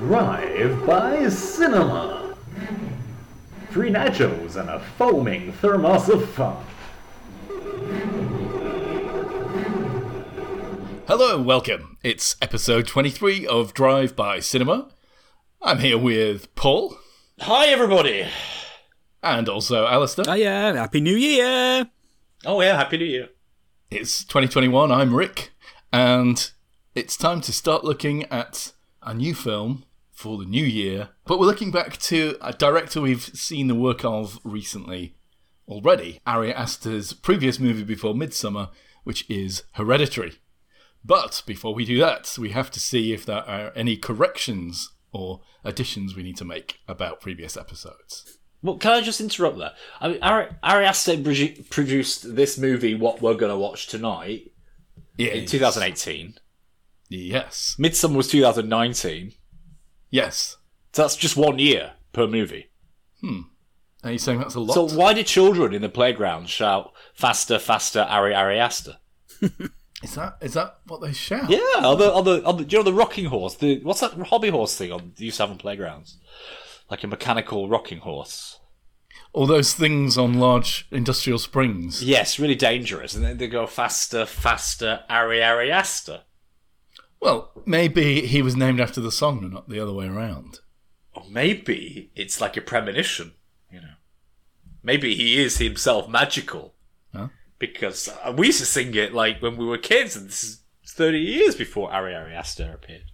Drive by Cinema. Free nachos and a foaming thermos of fun. Hello and welcome. It's episode 23 of Drive by Cinema. I'm here with Paul Hi, everybody. and also Alistair. Oh yeah, Happy New Year! Oh, yeah, Happy New Year. It's 2021. I'm Rick, and it's time to start looking at a new film for the new year. But we're looking back to a director we've seen the work of recently already Ari Aster's previous movie before Midsommar, which is Hereditary. But before we do that, we have to see if there are any corrections or additions we need to make about previous episodes. Well, can I just interrupt there? I mean, Ari, Ari Aster produced this movie, what we're going to watch tonight, in 2018. Yes. Midsommar was 2019. Yes. So that's just one year per movie. Hmm. Are you saying that's a lot? So why do children in the playground shout, faster, faster, Ari, Ari Aster? Is that is that what they shout? Yeah, on the, on the, on the, do you know the rocking horse? The What's that hobby horse thing on, used to have on playgrounds? Like a mechanical rocking horse. All those things on large industrial springs. Yes, really dangerous. And then they go faster, faster, Ari, Ari Aster. Well, maybe he was named after the song and not the other way around. Or maybe it's like a premonition, you know. Maybe he is himself magical. Huh? Because uh, we used to sing it like when we were kids, and this is 30 years before Ari Ari Aster appeared.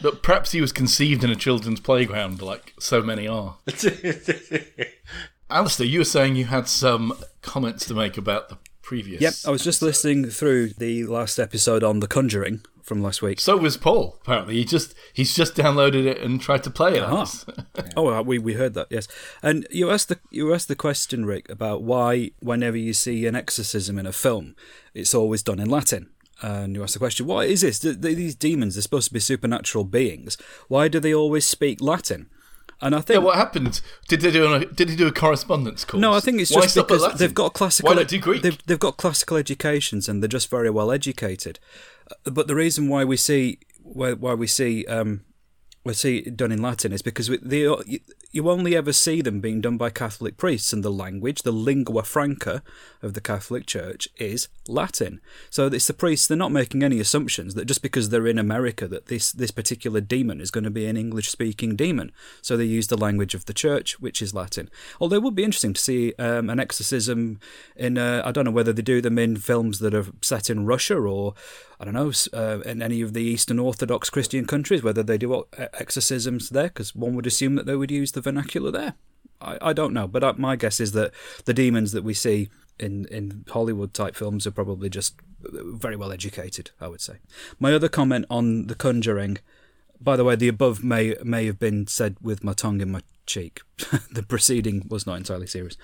But perhaps he was conceived in a children's playground, like so many are. Alistair, you were saying you had some comments to make about the previous. Yep, I was just listening through the last episode on The Conjuring from last week. So was Paul. Apparently, he just he's just downloaded it and tried to play it. Uh-huh. Oh, uh, we we heard that, yes. And you asked the you asked the question, Rick, about why whenever you see an exorcism in a film, it's always done in Latin. And you asked the question, why is this? Th- th- These demons, they're supposed to be supernatural beings. Why do they always speak Latin? And I think Yeah, what happened? Did they do a, did he do a correspondence course? No, I think it's just at because they've got classical. Why not do Greek? They've, they've got classical educations and they're just very well educated. But the reason why we see why, why we see um, we see it done in Latin is because you, you only ever see them being done by Catholic priests, and the language, the lingua franca of the Catholic Church, is Latin. So it's the priests; they're not making any assumptions that just because they're in America that this this particular demon is going to be an English-speaking demon. So they use the language of the Church, which is Latin. Although it would be interesting to see um, an exorcism in uh, I don't know whether they do them in films that are set in Russia or I don't know uh, in any of the Eastern Orthodox Christian countries, whether they do uh, exorcisms there, because one would assume that they would use the vernacular there. I, I don't know, but uh, my guess is that the demons that we see in, in Hollywood type films are probably just very well educated, I would say. My other comment on The Conjuring, by the way, the above may may have been said with my tongue in my cheek. the proceeding was not entirely serious.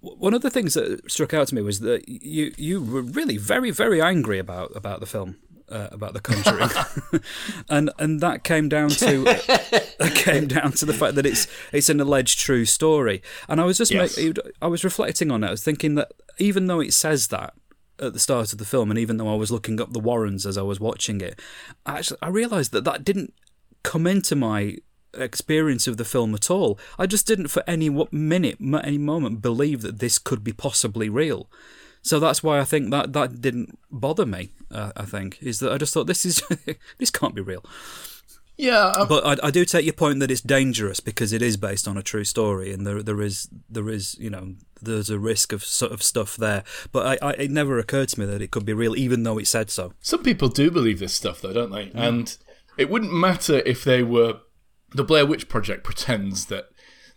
One of the things that struck out to me was that you you were really very very angry about about the film. Uh, about the Conjuring, and and that came down to that came down to the fact that it's it's an alleged true story. And I was just Yes. make, I was reflecting on it. I was thinking that even though it says that at the start of the film, and even though I was looking up the Warrens as I was watching it, I actually I realised that that didn't come into my experience of the film at all. I just didn't for any minute, any moment, believe that this could be possibly real. So that's why I think that that didn't bother me. Uh, I think is that I just thought this is this can't be real. yeah, I- But I, I do take your point that it's dangerous because it is based on a true story, and there there is there is you know there's a risk of sort of stuff there. But I, I it never occurred to me that it could be real, even though it said so. Some people do believe this stuff, though, don't they? And it wouldn't matter if they were. The Blair Witch Project pretends that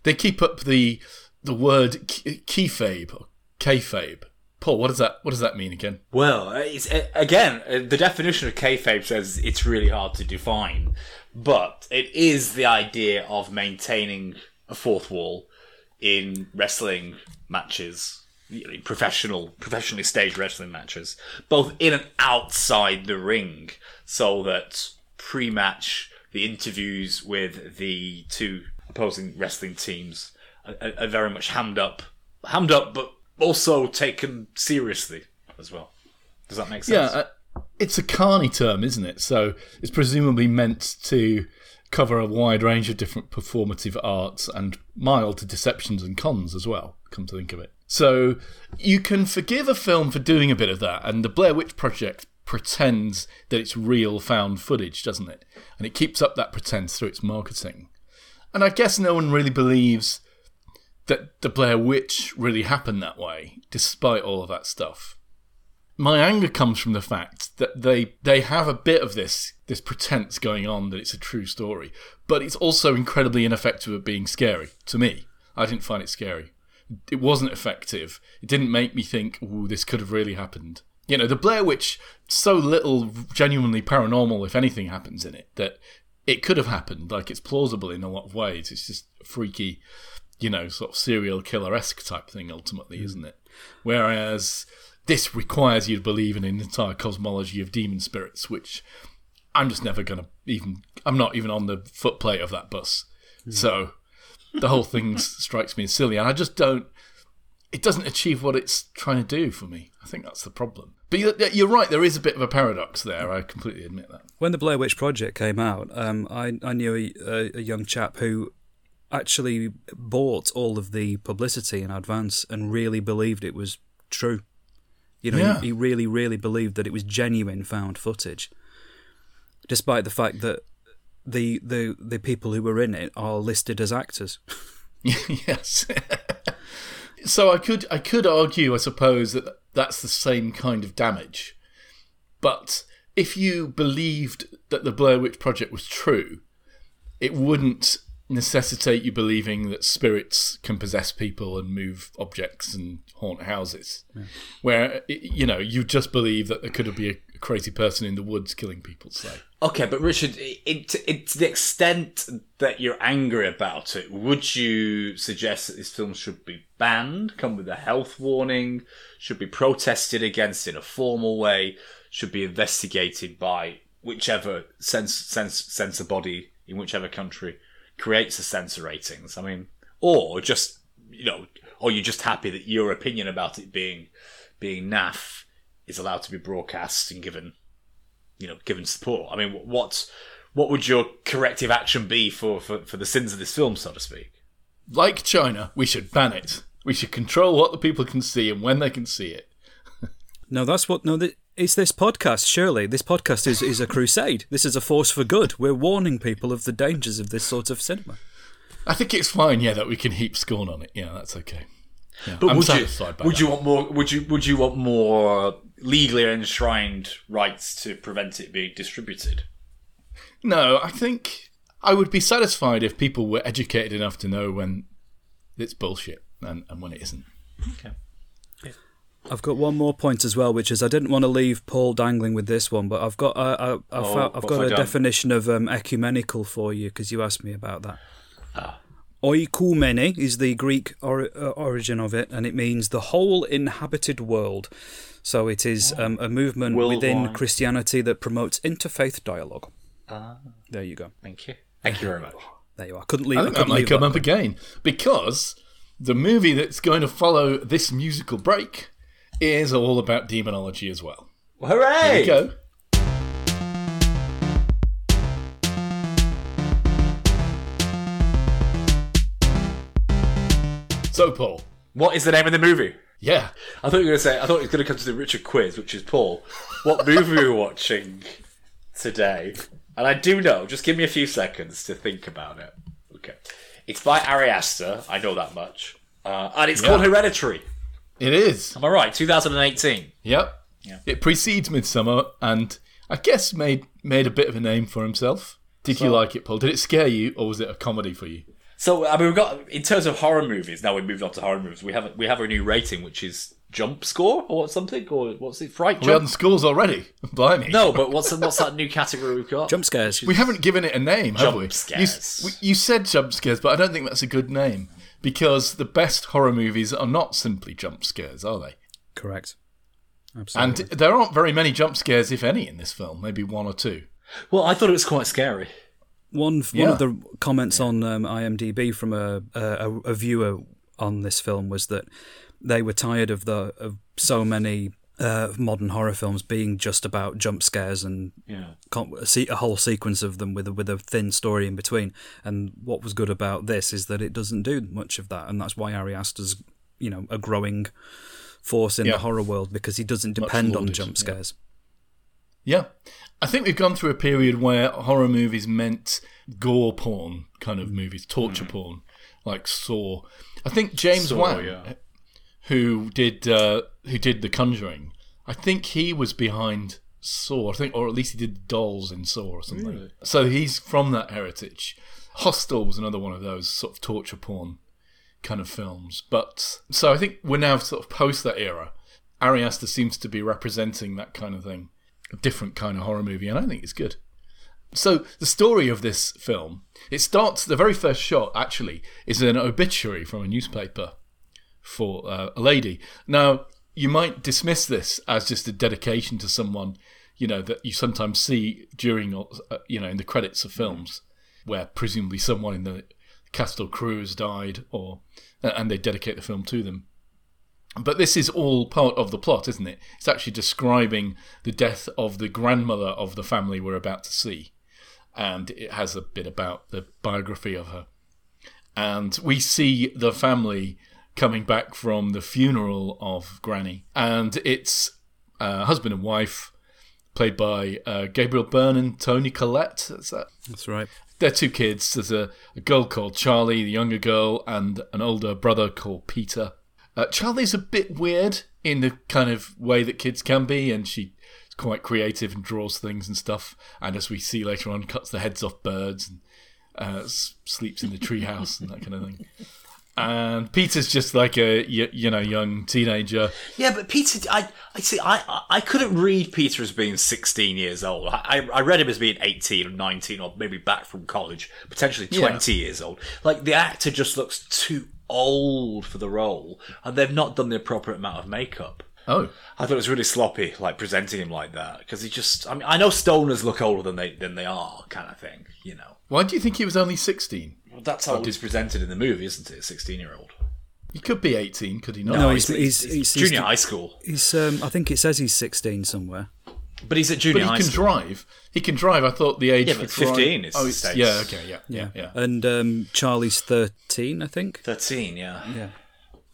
they keep up the the word k- kayfabe or kayfabe. Paul, what does that what does that mean again? Well, again, uh, the definition of kayfabe says it's really hard to define, but it is the idea of maintaining a fourth wall in wrestling matches, professional, professionally staged wrestling matches, both in and outside the ring, so that pre-match the interviews with the two opposing wrestling teams are, are- very much hammed up, hammed up, but also taken seriously as well. Does that make sense? Yeah, uh, it's a carny term, isn't it? So it's presumably meant to cover a wide range of different performative arts and mild to deceptions and cons as well, come to think of it. So you can forgive a film for doing a bit of that, and the Blair Witch Project pretends that it's real found footage, doesn't it? And it keeps up that pretense through its marketing. And I guess no one really believes that the Blair Witch really happened that way, despite all of that stuff. My anger comes from the fact that they they have a bit of this this pretense going on that it's a true story, but it's also incredibly ineffective at being scary to me. I didn't find it scary. It wasn't effective. It didn't make me think, "Ooh, this could have really happened." You know, the Blair Witch, so little genuinely paranormal, if anything happens in it, that it could have happened. Like, it's plausible in a lot of ways. It's just freaky, you know, sort of serial killer esque type thing, ultimately, mm. isn't it? Whereas this requires you to believe in an entire cosmology of demon spirits, which I'm just never going to even. I'm not even on the footplate of that bus. Mm. So the whole thing strikes me as silly, and I just don't it doesn't achieve what it's trying to do for me. I think that's the problem. But you're right, there is a bit of a paradox there. I completely admit that. When the Blair Witch Project came out, um, I, I knew a, a, young chap who actually bought all of the publicity in advance and really believed it was true. You know, yeah. he, he really, really believed that it was genuine found footage, despite the fact that the the the people who were in it are listed as actors. yes. so I could I could argue, I suppose, that that's the same kind of damage. But if you believed that the Blair Witch Project was true, it wouldn't necessitate you believing that spirits can possess people and move objects and haunt houses. Yeah. Where you know you just believe that there could be a crazy person in the woods killing people. Say. Okay, but Richard, it, it, to the extent that you're angry about it, would you suggest that this film should be banned, come with a health warning, should be protested against in a formal way, should be investigated by whichever sense, sense, censor body in whichever country creates the censor ratings? I mean, or just, you know, or you're just happy that your opinion about it being being naff is allowed to be broadcast and given you know given support. I mean, what what would your corrective action be for, for, for the sins of this film, so to speak? Like China, we should ban it. We should control what the people can see and when they can see it. no, that's what. No, it's this podcast. Surely, this podcast is is a crusade. This is a force for good. We're warning people of the dangers of this sort of cinema. I think it's fine, yeah, that we can heap scorn on it. Yeah, that's okay. Yeah, but I'm would you would that. you want more? Would you would you want more legally enshrined rights to prevent it being distributed? No, I think I would be satisfied if people were educated enough to know when it's bullshit and, and when it isn't. Okay. I've got one more point as well, which is I didn't want to leave Paul dangling with this one, but I've got uh, I, I've, oh, I've got a done? definition of um, ecumenical for you because you asked me about that. Ah. Oikumene is the Greek or, uh, origin of it, and it means the whole inhabited world. So it is oh. um, a movement within Christianity that promotes interfaith dialogue. Ah. There you go. Thank you. Thank you very much. There you are. Couldn't leave. I think that might come up again because the movie that's going to follow this musical break is all about demonology as well. Hooray! Here we go. So, Paul. What is the name of the movie? Yeah. I thought you were going to say, I thought it was going to come to the Richard quiz, which is Paul. What movie are we watching today? And I do know, just give me a few seconds to think about it. Okay. It's by Ari Aster, I know that much. Uh, and it's yeah. called Hereditary. It is. Am I right? 2018. Yep. Yeah. It precedes Midsommar and I guess made made a bit of a name for himself. Did so, you like it, Paul? Did it scare you or was it a comedy for you? So I mean, we've got in terms of horror movies. Now we've moved on to horror movies. We have a, we have a new rating, which is jump score or something, or what's it? Fright. Jump? We on scores already. Blimey. No, but what's what's that new category we've got? Jump scares. We haven't given it a name, jump have we? Scares. You, you said jump scares, but I don't think that's a good name because the best horror movies are not simply jump scares, are they? Correct. Absolutely. And there aren't very many jump scares, if any, in this film. Maybe one or two. Well, I thought it was quite scary. One yeah. one of the comments on um, IMDb from a, a, a viewer on this film was that they were tired of the of so many uh, modern horror films being just about jump scares and Yeah. a, whole sequence of them with a, with a thin story in between. And what was good about this is that it doesn't do much of that, and that's why Ari Aster's you know a growing force in Yeah. the horror world because he doesn't depend on jump scares. Yeah. I think we've gone through a period where horror movies meant gore porn kind of movies, torture porn, like Saw. I think James Saw, Wan, yeah. who did uh, who did The Conjuring, I think he was behind Saw. I think, or at least he did Dolls in Saw or something. So he's from that heritage. Hostel was another one of those sort of torture porn kind of films. But so I think we're now sort of post that era. Ari Aster seems to be representing that kind of thing, different kind of horror movie, and I think it's good. So the story of this film, it starts. The very first shot actually is an obituary from a newspaper for uh, a lady. Now you might dismiss this as just a dedication to someone, you know, that you sometimes see during, uh, you know, in the credits of films, where presumably someone in the cast or crew has died, or and they dedicate the film to them. But this is all part of the plot, isn't it? It's actually describing the death of the grandmother of the family we're about to see. And it has a bit about the biography of her. And we see the family coming back from the funeral of Granny. And it's uh, husband and wife, played by uh, Gabriel Byrne and Toni Collette. That's that That's right. they're two kids. There's a, a girl called Charlie, the younger girl, and an older brother called Peter. Uh, Charlie's a bit weird in the kind of way that kids can be, and she's quite creative and draws things and stuff. And as we see later on, cuts the heads off birds and uh, s- sleeps in the treehouse and that kind of thing. And Peter's just like a y- you know young teenager. Yeah, but Peter, I, I see, I, I- couldn't read Peter as being 16 years old. I, I read him as being 18 or 19 or maybe back from college, potentially 20 years old. Like, the actor just looks too old for the role, and they've not done the appropriate amount of makeup. Oh, I thought it was really sloppy, like presenting him like that, because he just. I mean, I know stoners look older than they than they are, kind of thing. You know, why do you think he was only sixteen? well, that's how he's presented in the movie, isn't it? A sixteen-year-old. He could be eighteen, could he not? No, he's- he's- he's- junior he's- high school, He's um, I think it says he's 16 somewhere. But he's at junior. But he high can school. drive. He can drive. I thought the age Yeah, for but drive- 15 is Oh, it's, States. yeah. Okay. Yeah. Yeah. Yeah. And um, Charlie's 13, I think. Thirteen, yeah. Yeah.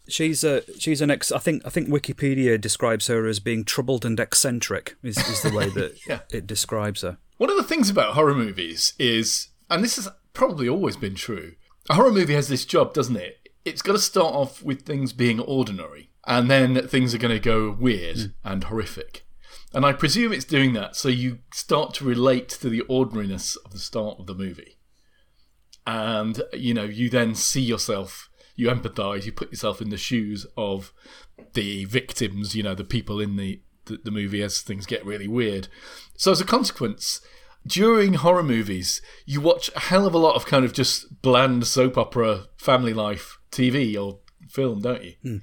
She's a she's an ex. I think I think Wikipedia describes her as being troubled and eccentric. Is, is the way that Yeah. it describes her. One of the things about horror movies is, and this has probably always been true, a horror movie has this job, doesn't it? It's got to start off with things being ordinary, and then things are going to go weird and horrific. And I presume it's doing that so you start to relate to the ordinariness of the start of the movie. And, you know, you then see yourself, you empathize, you put yourself in the shoes of the victims, you know, the people in the, the, the movie as things get really weird. So, as a consequence, during horror movies, you watch a hell of a lot of kind of just bland soap opera, family life TV or film, don't you? Hmm.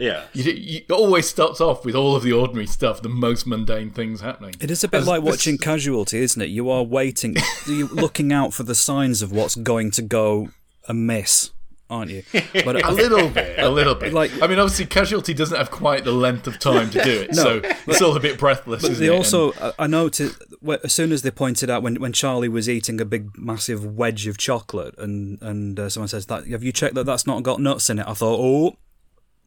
Yeah. You, you it always starts off with all of the ordinary stuff, the most mundane things happening. It is a bit As like this- watching Casualty, isn't it? You are waiting, you're looking out for the signs of what's going to go amiss, aren't you? But A little bit, a little bit. Like- I mean, obviously, Casualty doesn't have quite the length of time to do it, so it's all a bit breathless. But isn't they it? also, I- I noticed as soon as they pointed out when, when Charlie was eating a big massive wedge of chocolate, and and uh, someone says that have you checked that that's not got nuts in it? I thought, oh,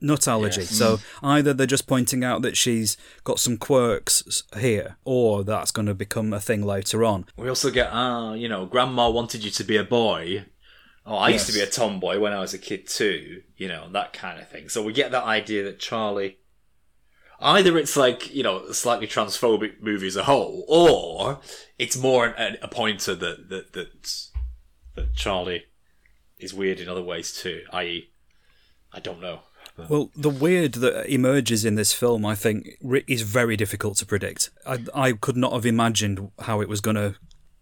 nut allergy. So either they're just pointing out that she's got some quirks here, or that's going to become a thing later on. We also get, ah, you know, grandma wanted you to be a boy. Oh, I used to be a tomboy when I was a kid too, you know, that kind of thing. So we get that idea that Charlie. Either it's like, you know, a slightly transphobic movie as a whole, or it's more an, a pointer that, that, that, that Charlie is weird in other ways too, i.e., I don't know. Well, the weird that emerges in this film, I think, is very difficult to predict. I, I could not have imagined how it was going to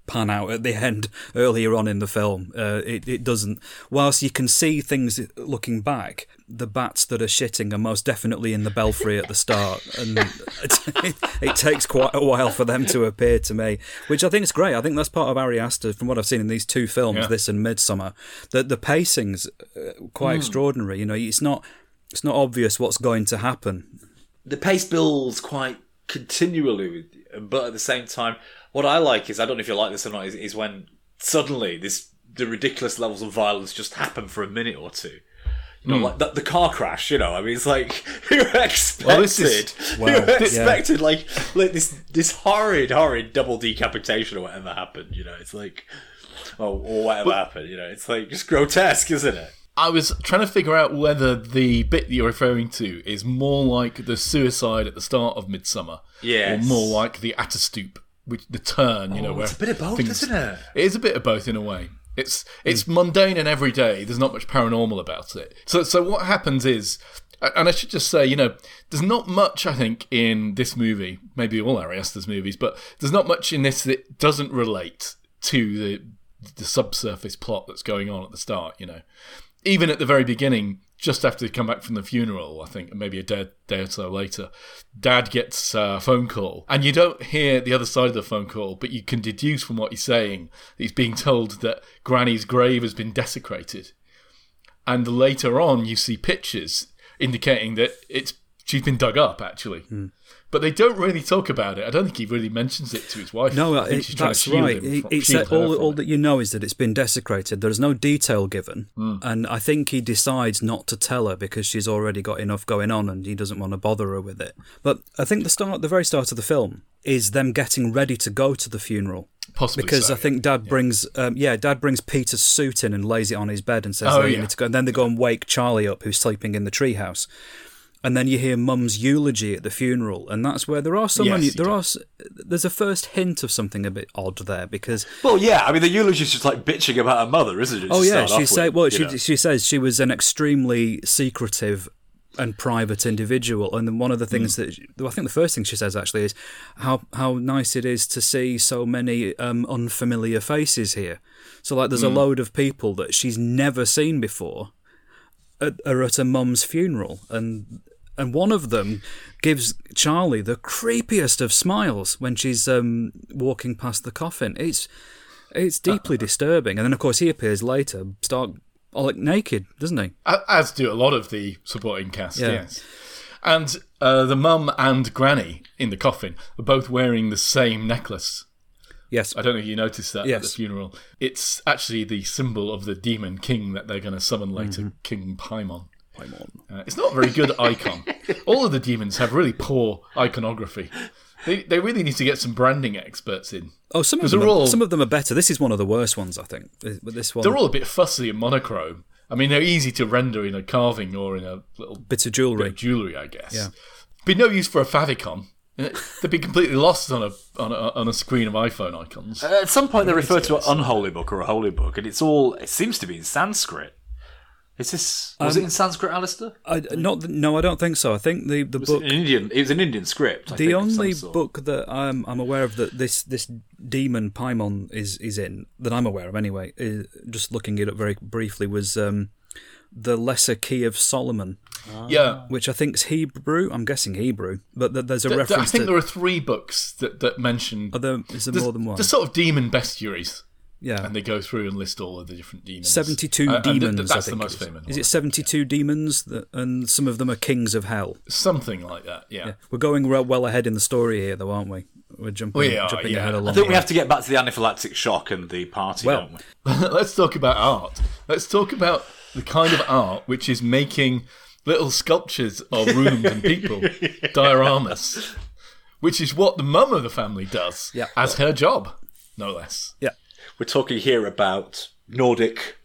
pan out at the end earlier on in the film. Uh, it, it doesn't. Whilst you can see things looking back, the bats that are shitting are most definitely in the belfry at the start, and it, it takes quite a while for them to appear to me, which I think is great. I think that's part of Ari Aster, from what I've seen in these two films, Yeah. this and Midsommar, that the pacing's uh, quite extraordinary. You know, it's not it's not obvious what's going to happen the pace builds quite continually, but at the same time, what I like is I don't know if you like this or not is, is when suddenly this the ridiculous levels of violence just happen for a minute or two. You know, hmm. like the, the car crash. You know, I mean, it's like who expected? Well, this is- Wow, who yeah. expected like like this this horrid, horrid double decapitation or whatever happened. You know, it's like oh, or whatever happened. You know, it's like just grotesque, isn't it? I was trying to figure out whether the bit that you're referring to is more like the suicide at the start of Midsommar, Yes. or more like the Ättestupa, which the turn, you know, oh, where it's a bit of both, things- isn't it? It is a bit of both in a way. It's it's mundane and everyday. There's not much paranormal about it. So so what happens is, and I should just say, you know, there's not much I think in this movie, maybe all Ari Aster's movies, but there's not much in this that doesn't relate to the the subsurface plot that's going on at the start. You know, even at the very beginning, just after they come back from the funeral, I think maybe a day, day or so later, Dad gets a phone call, and you don't hear the other side of the phone call, but you can deduce from what he's saying that he's being told that Granny's grave has been desecrated, and later on you see pictures indicating that it's she's been dug up actually. Hmm. But they don't really talk about it. I don't think he really mentions it to his wife. No, I think it, she's trying to that's right. from- said her all, all that you know is that it's been desecrated. There's no detail given, Hmm. and I think he decides not to tell her because she's already got enough going on, and he doesn't want to bother her with it. But I think the start, the very start of the film, is them getting ready to go to the funeral. Possibly Because so, I think Dad brings, um, yeah, Dad brings Peter's suit in and lays it on his bed and says, Oh, "There, you yeah. need to go." And then they go and wake Charlie up, who's sleeping in the treehouse. And then you hear Mum's eulogy at the funeral, and that's where there are so Yes, many. There do. are. There's a first hint of something a bit odd there because Well, yeah. I mean, the eulogy's just like bitching about her mother, isn't it? Oh yeah, she say with, well she know? she says she was an extremely secretive and private individual, and then one of the things Hmm. that she- I think the first thing she says actually is how how nice it is to see so many um, unfamiliar faces here. So like, Hmm. there's a load of people that she's never seen before at, are at a mum's funeral, and and one of them gives Charlie the creepiest of smiles when she's um, walking past the coffin. It's it's deeply disturbing, and then of course he appears later, stark, like naked, doesn't he? As do a lot of the supporting cast. Yeah. Yes, and uh, the mum and granny in the coffin are both wearing the same necklace. Yes, I don't know if you noticed that at the funeral. It's actually the symbol of the demon king that they're going to summon later, King Paimon. Paimon. Uh, it's not a very good icon. All of the demons have really poor iconography. They, they really need to get some branding experts in. Oh, some of them, they're all- some of them are better. This is one of the worst ones, I think. But this one, They're all a bit fussy and monochrome. I mean, they're easy to render in a carving or in a little bit of bit jewellery. of jewellery, I guess. Yeah. Be no use for a favicon. Uh, They'd be completely lost on a on a, on a screen of iPhone icons. At some point, they refer to an unholy book or a holy book, and it's all. It seems to be in Sanskrit. Is this was Um, it in Sanskrit, Alistair? I, not, no, I don't think so. I think the the Was it book, an Indian? It was an Indian script. I the think, only book that I'm I'm aware of that this this demon Paimon is is in that I'm aware of anyway. Is, just looking it up very briefly was um, the Lesser Key of Solomon, yeah. which I think is Hebrew. I'm guessing Hebrew, but th- there's a Th- th- I think to. there are three books that, that mention Are there, is there the, more than one? the sort of demon bestiaries, yeah. and they go through and list all of the different demons. 72 Uh, and th- demons. th- that's I the most it is. famous. Is it 72 demons? That, and some of them are kings of hell. something like that? Yeah. We're going re- well ahead in the story here, though, aren't we? We're jumping, We are, jumping yeah. ahead I along. I think we have to get back to the anaphylactic shock and the party, Well, don't we? Let's talk about art. Let's talk about the kind of art which is making little sculptures of rooms and people, dioramas, which is what the mum of the family does Yeah. as her job, no less. Yeah. We're talking here about Nordic,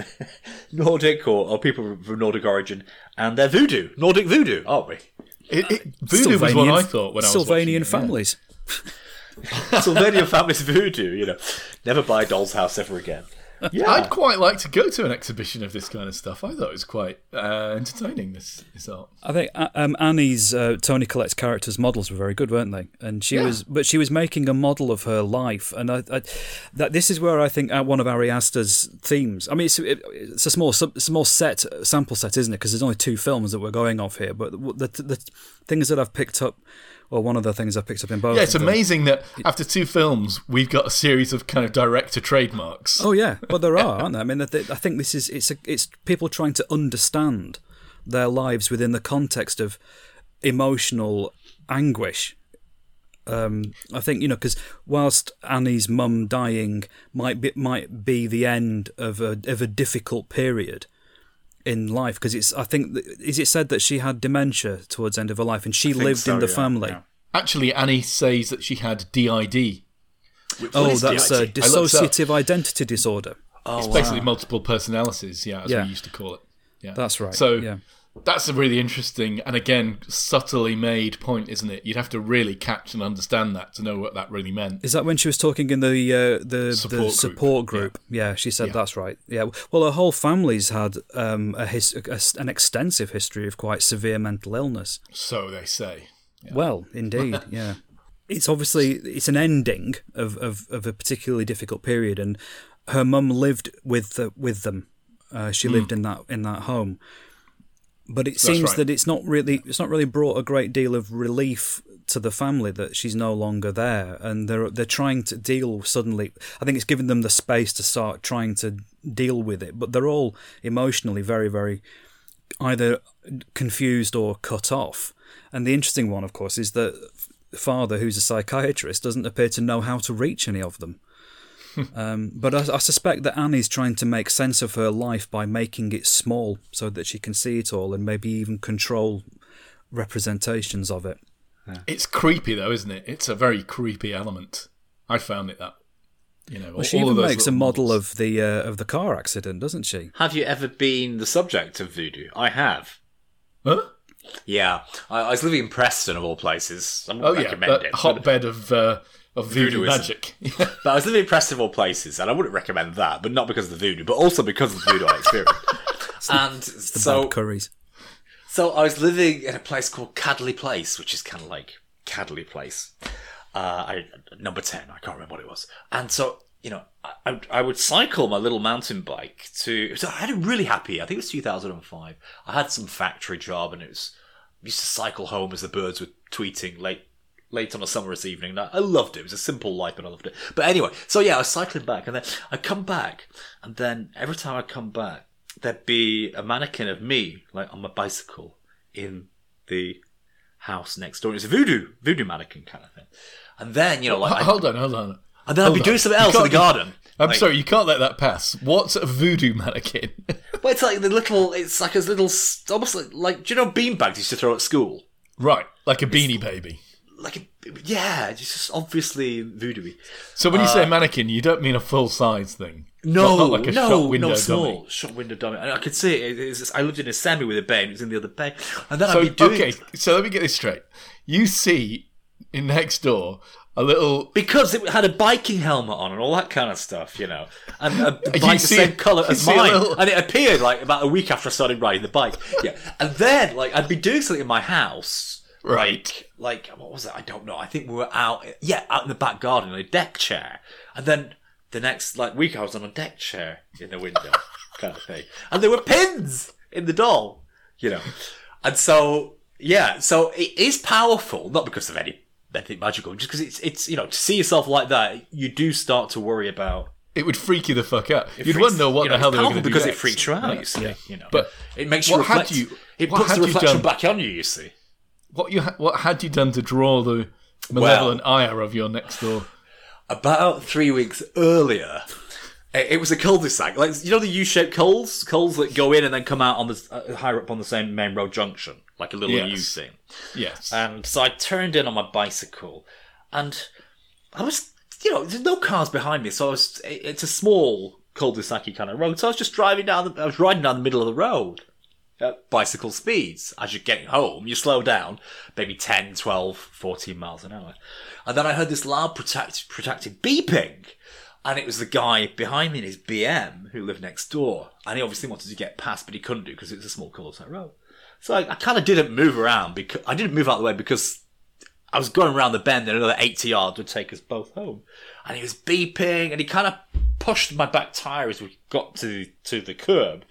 Nordic or, or people from Nordic origin and their voodoo, Nordic voodoo, aren't we? It, it, uh, voodoo was what I thought when I was Sylvanian watching families. yeah. families. Sylvania family's voodoo, you know. Never buy a doll's house ever again. Yeah. I'd quite like to go to an exhibition of this kind of stuff. I thought it was quite uh, entertaining. This, this art. I think uh, um, Annie's uh, Toni Collette's characters models were very good, weren't they? And she Yeah. was, but she was making a model of her life, and I, I, that this is where I think uh, one of Ari Aster's themes. I mean, it's, it, it's a small, small set sample set, isn't it? Because there's only two films that we're going off here, but the, the, the things that I've picked up, or one of the things I've picked up in both. Yeah, it's amazing that after two films, we've got a series of kind of director trademarks. Oh yeah, well there are, aren't there? I mean, I I think this is it's a, it's people trying to understand their lives within the context of emotional anguish. Um, I think you know because whilst Annie's mum dying might be might be the end of a of a difficult period in life because it's I think is it said that she had dementia towards the end of her life and she think lived so, in the yeah, family. yeah. Actually, Annie says that she had DID. Oh, that's a DID? I looked up. dissociative identity disorder. Oh, It's wow. basically multiple personalities, yeah, as Yeah. we used to call it. Yeah, That's right. So yeah. That's a really interesting and again subtly made point, isn't it? You'd have to really catch and understand that to know what that really meant. Is that when she was talking in the uh, the Support the group, support group? Yeah, she said that's right. Yeah, well, her whole family's had um, a, his, a an extensive history of quite severe mental illness. So they say. Well, indeed, yeah. It's obviously it's an ending of, of, of a particularly difficult period, and her mum lived with the, with them. Uh, she lived in that in that home, but it seems right. that it's not really it's not really brought a great deal of relief to the family that she's no longer there, and they're they're trying to deal suddenly. I think it's given them the space to start trying to deal with it, but they're all emotionally very very either confused or cut off. And the interesting one, of course, is that the father, who's a psychiatrist, doesn't appear to know how to reach any of them. Um, but I, I suspect that Annie's trying to make sense of her life by making it small so that she can see it all and maybe even control representations of it. It's creepy though, isn't it? It's a very creepy element. I found it that. You know, Well, she all even makes a model models. of the uh, of the car accident, doesn't she? Have you ever been the subject of voodoo? I have. Huh? Yeah, I, I was living in Preston of all places. I'm not Oh yeah, recommend that it, but- hotbed of uh, of voodoo Voodooism. magic. But I was living in of all places, and I wouldn't recommend that, but not because of the voodoo, but also because of the voodoo I experienced. and The so, bad curries. so I was living in a place called Cadley Place, which is kind of like Cadley Place. Uh, I, number 10, I can't remember what it was. And so, you know, I, I, I would cycle my little mountain bike to. So I had it really happy. I think it was 2005. I had some factory job, and it was. I used to cycle home as the birds were tweeting late late on a summer's evening. And I loved it. It was a simple life, but I loved it. But anyway, so yeah, I was cycling back, and then I come back, and then every time I come back, there'd be a mannequin of me, like on my bicycle, in the house next door. It's a voodoo, voodoo mannequin kind of thing. And then, you know, like, hold on, hold on. and then I'd be hold doing something else in the garden. I'm Like- sorry, you can't let that pass. What's a voodoo mannequin? Well, it's like the little, it's like a little, almost like, like do you know beanbags you used to throw at school? right, like a beanie baby. Like, a, yeah, it's just obviously voodoo So when you say mannequin, you don't mean a full size thing. Uh, No, Not- not like a no, shop window no, small dummy. shop window dummy. And I could see it. It was- I lived in a semi with a bay, and it was in the other bay. And then So I'd be doing okay, so let me get this straight. You see in next door a little because it had a biking helmet on and all that kind of stuff, you know, and a bike the same color as mine. little- And it appeared like about a week after I started riding the bike. Yeah, and then like I'd be doing something in my house, Right. Like, what was it? I don't know. I think we were out, yeah, out in the back garden in a deck chair, and then the next like week I was on a deck chair in the window, kind of thing, and there were pins in the doll, you know, and so yeah, so it is powerful, not because of any anything magical, just because it's it's you know to see yourself like that, you do start to worry about. it would freak you the fuck out. it You'd wonder what you the hell they were going to do because it freaks you out. Yeah. You see, you know, But it makes you what had reflect. you- it puts the you reflection back on you. You see. What you ha- what had you done to draw the malevolent ire of your next door? about three weeks earlier, it it was a cul-de-sac. Like you know the U-shaped coals, coals that go in and then come out on the uh, higher up on the same main road junction, like a little Yes. U thing. Yes. And so I turned in on my bicycle, and I was, you know, there's no cars behind me, so I was. it- It's a small cul-de-sac kind of road, so I was just driving down. The, I was riding down the middle of the road at bicycle speeds. As you're getting home, you slow down, maybe 10, 12, 14 miles an hour. And then I heard this loud protect, protected beeping. And it was the guy behind me in his BM who lived next door. And he obviously wanted to get past, but he couldn't do because it was a small cul-de-sac road. So I, I kind of didn't move around because I didn't move out of the way because I was going around the bend and another 80 yards would take us both home. And he was beeping and he kind of pushed my back tyre as we got to, to the curb.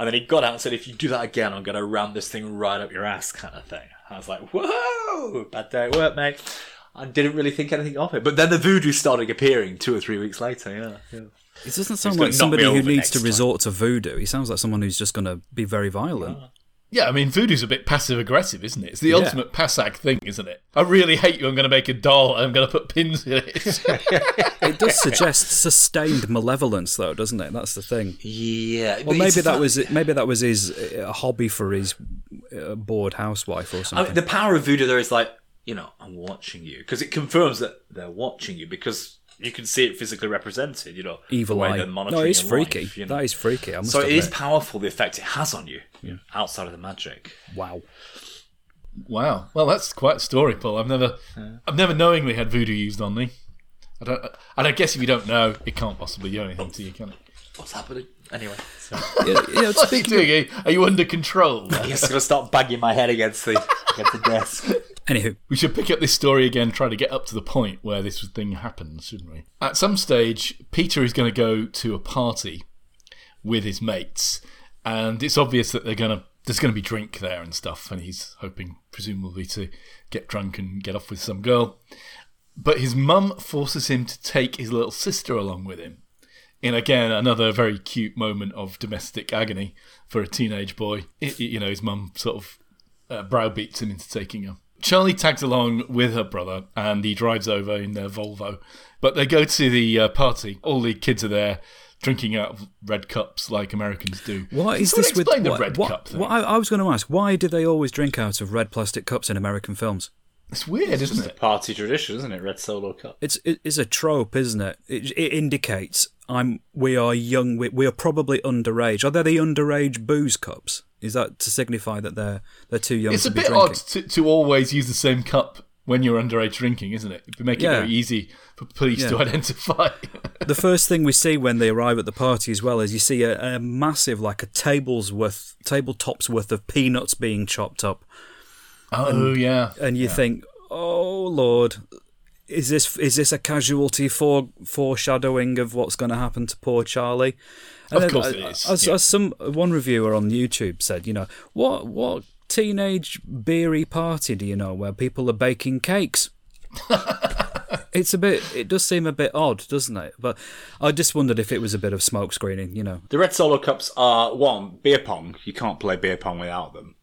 And then he got out and said, if you do that again, I'm going to ram this thing right up your ass kind of thing. I was like, whoa, bad day at work, mate. I didn't really think anything of it. But then the voodoo started appearing two or three weeks later, yeah. yeah. It doesn't sound like somebody who needs to time. resort to voodoo. He sounds like someone who's just going to be very violent. Yeah, I mean, voodoo's a bit passive aggressive, isn't it? It's the ultimate passac thing, isn't it? I really hate you. I'm going to make a doll. I'm going to put pins in it. It does suggest sustained malevolence, though, doesn't it? That's the thing. Yeah. Well, maybe that was maybe that was his uh, hobby for his uh, bored housewife or I something. mean, the power of voodoo there is like, you know, I'm watching you because it confirms that they're watching you because you can see it physically represented. You know, Evil the way eye. they're No, it's freaky. life, you know. That is freaky. So it is admit. powerful the effect it has on you outside of the magic. Wow. wow. Well, that's quite a story, Paul. I've never, I've never knowingly had voodoo used on me. I don't, and I guess if you don't know, it can't possibly do anything to you, can it? What's happening? Anyway, so Yeah, yeah, What are you speaking doing? Are you- Are you under control? he's gonna start banging my head against the against the desk. Anywho, We should pick up this story again, try to get up to the point where this thing happens, shouldn't we? At some stage, Peter is going to go to a party with his mates, and it's obvious that they're going to there's going to be drink there and stuff, and he's hoping, presumably, to get drunk and get off with some girl. But his mum forces him to take his little sister along with him. In again another very cute moment of domestic agony for a teenage boy. I- you know, his mum sort of uh, browbeats him into taking her. Charlie tags along with her brother and he drives over in their Volvo. But they go to the uh, party. All the kids are there drinking out of red cups like Americans do. what is someone this with the what, red what, cup thing? what- I, I was going to ask, why do they always drink out of red plastic cups in American films? It's weird, isn't it? Party tradition, isn't it? Red Solo Cup. It's it is a trope, isn't it? It, it indicates I'm we are young. We, we are probably underage. Are they the underage booze cups? Is that to signify that they're they're too young It's to a be bit drinking? odd to, to always use the same cup when you're underage drinking, isn't it? To make it Yeah. very easy for police to identify. the first thing we see when they arrive at the party as well is you see a, a massive like a table's worth tabletop's worth of peanuts being chopped up oh, yeah. and you think oh lord is this is this a casualty for foreshadowing of what's going to happen to poor charlie and Of course uh, it is, as, yeah. as some one reviewer on youtube said you know what what teenage beery party do you know where people are baking cakes it's a bit it does seem a bit odd doesn't it but i just wondered if it was a bit of smoke screening you know The Red Solo Cups are one beer pong. You can't play beer pong without them.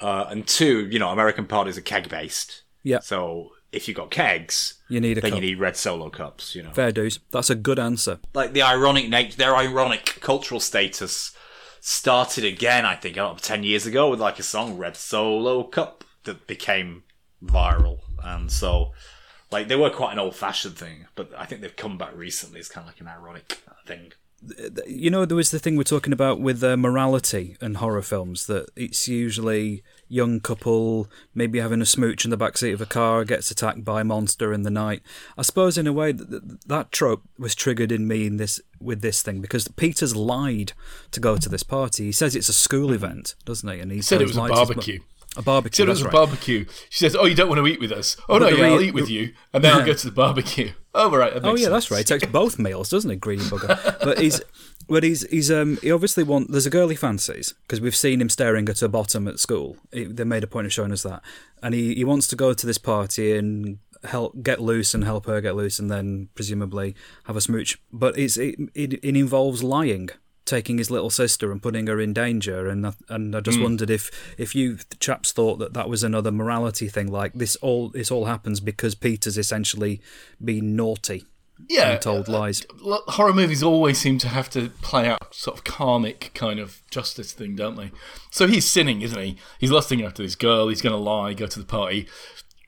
Uh, and two, you know, American parties are keg based. Yeah. So if you've got kegs, You need a then cup. you need Red Solo Cups. You know, fair dues that's a good answer like the ironic nature, their ironic cultural status started again. I think about ten years ago with like a song "Red Solo Cup" that became viral, and so like they were quite an old fashioned thing, but I think they've come back recently. It's kind of like an ironic thing. You know there was the thing we're talking about with uh, morality and horror films that it's usually young couple maybe having a smooch in the backseat of a car gets attacked by a monster in the night. I suppose in a way that that trope was triggered in me in this with this thing because peter's lied to go to this party. He says it's a school event doesn't he? And he Said it was a barbecue. A barbecue Said it was a barbecue. She says, "Oh, you don't want to eat with us? Oh no, yeah, re- I'll eat with you, and then I'll go to the barbecue." Oh, right. Oh yeah, that's right. He takes both meals, doesn't he, greedy bugger? but he's, but he's he's um he obviously wants. There's a girl he fancies because we've seen him staring at her bottom at school. He, they made a point of showing us that, and he he wants to go to this party and help get loose and help her get loose, and then presumably have a smooch. But it's it it, it involves lying. Taking his little sister and putting her in danger, and I, and I just hmm. wondered if if you chaps thought that that was another morality thing, like this all this all happens because Peter's essentially been naughty Yeah, and told uh, lies. Uh, lo- horror movies always seem to have to play out sort of karmic kind of justice thing, don't they? So he's sinning, isn't he? He's lusting after this girl. He's going to lie, go to the party,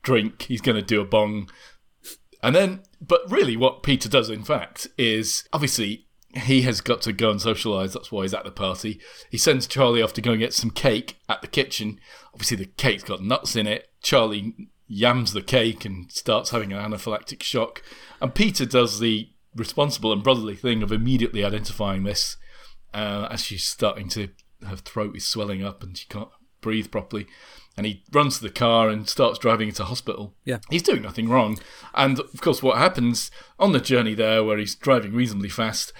drink. He's going to do a bong, and then. But really, what Peter does, in fact, is obviously he has got to go and socialise. That's why he's at the party. He sends Charlie off to go and get some cake at the kitchen. Obviously, the cake's got nuts in it. Charlie yams the cake and starts having an anaphylactic shock. And Peter does the responsible and brotherly thing of immediately identifying this uh, as she's starting to, her throat is swelling up and she can't breathe properly. And he runs to the car and starts driving into hospital. Yeah. He's doing nothing wrong. And of course, what happens on the journey there, where he's driving reasonably fast,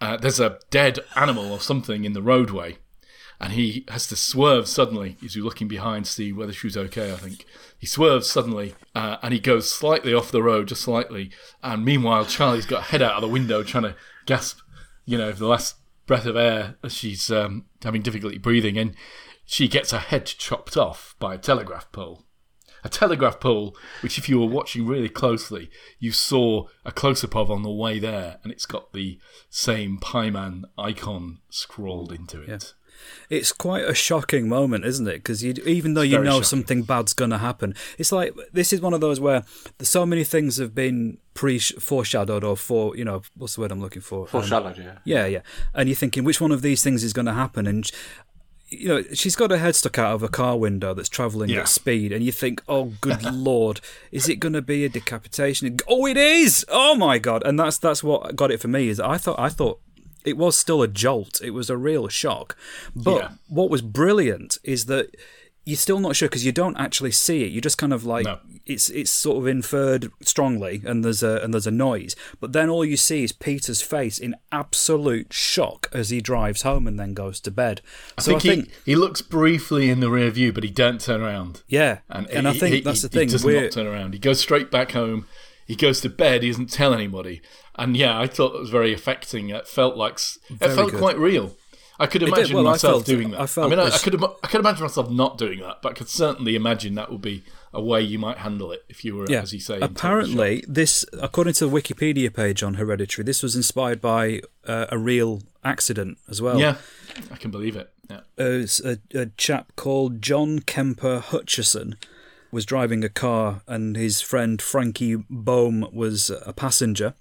uh, there's a dead animal or something in the roadway. And he has to swerve suddenly. He's looking behind to see whether she's okay, I think. He swerves suddenly uh, and he goes slightly off the road, just slightly. And meanwhile, Charlie's got head out of the window trying to gasp, you know, the last breath of air as she's um, having difficulty breathing. And she gets her head chopped off by a telegraph pole. A telegraph pole, which, if you were watching really closely, you saw a close up of on the way there, and it's got the same Paimon icon scrawled into it. Yeah. It's quite a shocking moment, isn't it? Because even though you know shocking. something bad's going to happen, it's like this is one of those where so many things have been pre foreshadowed or for you know what's the word I'm looking for? Um, Foreshadowed, yeah. yeah, yeah. And you're thinking which one of these things is going to happen, and you know she's got her head stuck out of a car window that's travelling Yeah. at speed, and you think, oh good lord, is it going to be a decapitation? Oh, it is! Oh my god! And that's that's what got it for me. Is I thought I thought it was still a jolt. It was a real shock. But Yeah. what was brilliant is that you're still not sure because you don't actually see it. You just kind of like No. it's it's sort of inferred strongly, and there's a and there's a noise. But then all you see is Peter's face in absolute shock as he drives home and then goes to bed. I so think, I think he, he looks briefly in the rear view, but he don't turn around. yeah, And, and, I think he- that's he- the thing. He does We're- not turn around. He goes straight back home. He goes to bed. He doesn't tell anybody. And yeah, I thought it was very affecting. It felt like it Very felt good. quite real. I could imagine Well, myself felt- doing that. I felt mean, I, I could I could imagine myself not doing that, but I could certainly imagine that would be a way you might handle it if you were, Yeah. as you say. Apparently, this, according to the Wikipedia page on Hereditary, this was inspired by uh, a real accident as well. Yeah, I can believe it. Yeah. uh, a, a chap called John Kemper Hutchison was driving a car, and his friend Frankie Bohm was a passenger,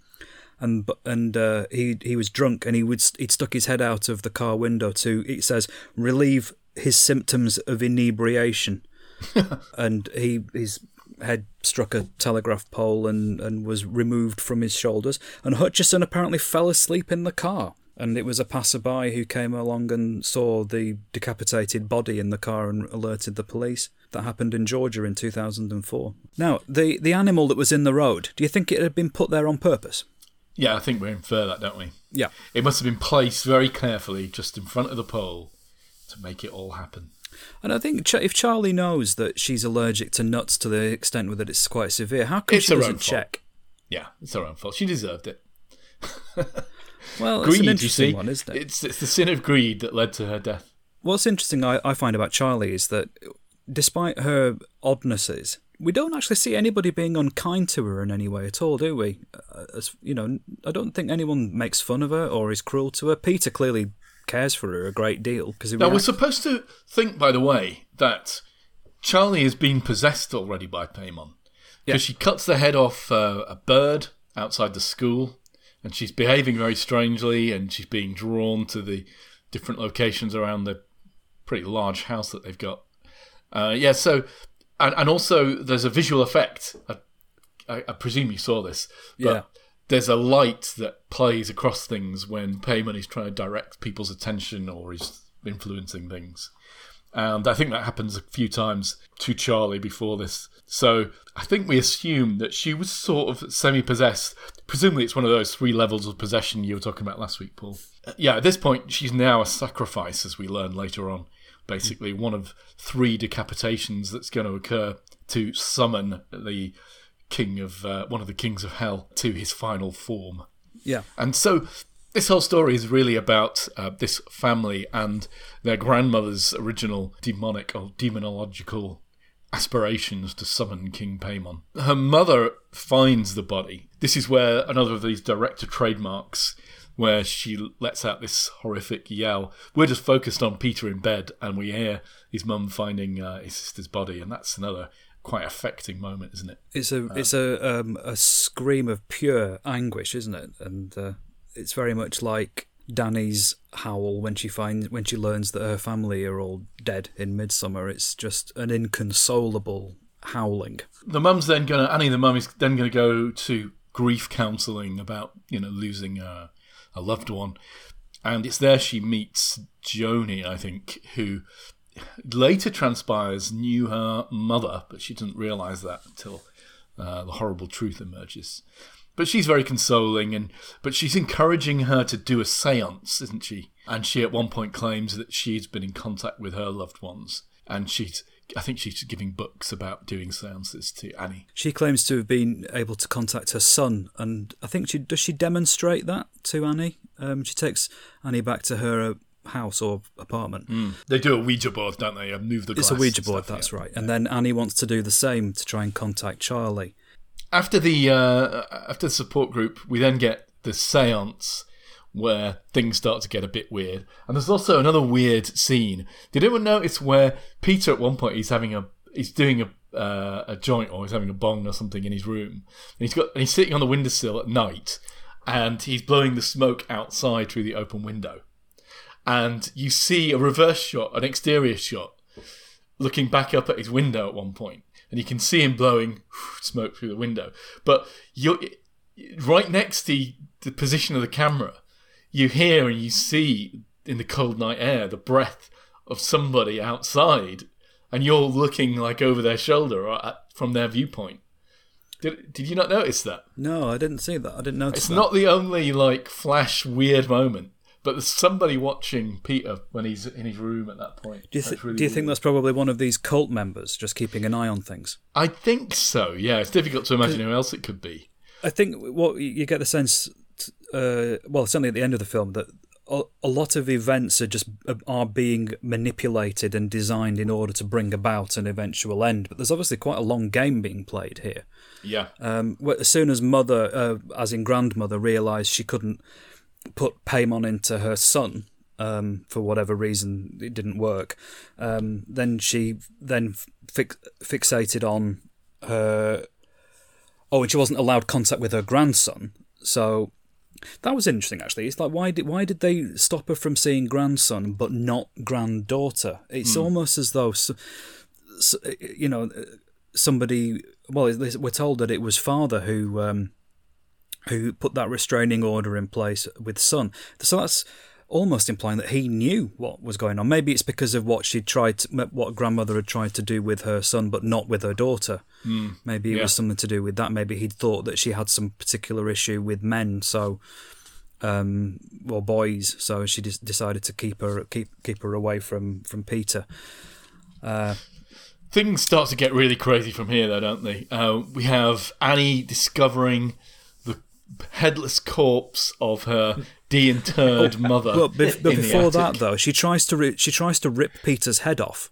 and and uh, he he was drunk, and he would he'd stuck his head out of the car window to it says relieve his symptoms of inebriation, and he his head struck a telegraph pole and, and was removed from his shoulders. And Hutchison apparently fell asleep in the car. And it was a passerby who came along and saw the decapitated body in the car and alerted the police. That happened in Georgia in 2004. Now, the, the animal that was in the road, do you think it had been put there on purpose? Yeah, I think we infer that, don't we? Yeah. It must have been placed very carefully just in front of the pole to make it all happen. And I think if Charlie knows that she's allergic to nuts to the extent that it's quite severe, how come It's she doesn't check? Yeah, it's her own fault. She deserved it. Well, it's Greed, you see. one, isn't it? It's, it's the sin of greed that led to her death. What's interesting I, I find about Charlie is that despite her oddnesses, we don't actually see anybody being unkind to her in any way at all, do we? Uh, As, you know, I don't think anyone makes fun of her or is cruel to her. Peter clearly cares for her a great deal because Now, we're supposed to think, by the way, that Charlie has been possessed already by Paimon. Because she cuts the head off uh, a bird outside the school, and she's behaving very strangely, and she's being drawn to the different locations around the pretty large house that they've got. Uh, yeah, so, and, and also there's a visual effect. I, I, I presume you saw this. But Yeah. There's a light that plays across things when Paimon is trying to direct people's attention or is influencing things. And I think that happens a few times to Charlie before this. So I think we assume that she was sort of semi possessed. Presumably, it's one of those three levels of possession you were talking about last week, Paul. Uh, Yeah, at this point, she's now a sacrifice, as we learn later on. Basically, one of three decapitations that's going to occur to summon the king of uh, one of the kings of hell to his final form. yeah, And so this whole story is really about uh, this family and their grandmother's original demonic or demonological aspirations to summon King Paimon. Her mother finds the body. This is where another of these director trademarks where she lets out this horrific yell. We're just focused on Peter in bed and we hear his mum finding uh, his sister's body and that's another quite affecting moment, isn't it? it's a it's a um, a scream of pure anguish, isn't it? And uh, it's very much like Dani's howl when she finds when she learns that her family are all dead in Midsommar. It's just an inconsolable howling. the mum's then gonna Annie the mum is then gonna go to grief counselling about you know losing a, a loved one, and it's there she meets Joni, I think, who later transpires knew her mother, but she didn't realise that until uh, the horrible truth emerges. But she's very consoling, and but she's encouraging her to do a séance, isn't she? And she at one point claims that she's been in contact with her loved ones, and she's I think she's giving books about doing séances to Annie. She claims to have been able to contact her son, and I think she does. She demonstrate that to Annie. Um, she takes Annie back to her house or apartment. They do a Ouija board, don't they? Move the It's a Ouija board, stuff, that's yeah. right. And then Annie wants to do the same to try and contact Charlie. After the uh, after the support group, we then get the séance where things start to get a bit weird. And there's also another weird scene. Did anyone notice where Peter at one point he's having a he's doing a uh, a joint or he's having a bong or something in his room, and he's got and he's sitting on the windowsill at night, and he's blowing the smoke outside through the open window, and you see a reverse shot, an exterior shot, looking back up at his window at one point, and you can see him blowing smoke through the window. But you're right next to the position of the camera. You hear and you see in the cold night air the breath of somebody outside, and you're looking like over their shoulder or at, from their viewpoint. Did, did you not notice that? No, I didn't see that. I didn't notice It's that. not the only like flash weird moment, but there's somebody watching Peter when he's in his room at that point. Do you, th- really do you think that's probably one of these cult members just keeping an eye on things? I think so. Yeah, it's difficult to imagine who else it could be. I think what you get the sense, uh, well, certainly at the end of the film, that a, a lot of events are just are being manipulated and designed in order to bring about an eventual end. But there's obviously quite a long game being played here. Yeah. Um, as soon as mother, uh, as in grandmother, realised she couldn't put Paimon into her son um, for whatever reason, it didn't work. Um, then she then fix, fixated on her. Oh, and she wasn't allowed contact with her grandson. So that was interesting, actually. It's like why did why did they stop her from seeing grandson but not granddaughter? It's almost as though, s s you know, somebody. Well, we're told that it was father who um, who put that restraining order in place with son. So that's almost implying that he knew what was going on. Maybe it's because of what she tried, to, what grandmother had tried to do with her son, but not with her daughter. Maybe it yeah. was something to do with that. Maybe he'd thought that she had some particular issue with men, so um, or boys. So she just decided to keep her keep keep her away from from Peter. Things start to get really crazy from here, though, don't they? Uh, we have Annie discovering the headless corpse of her de-interred mother. But the before that though, she tries to ri- she tries to rip Peter's head off.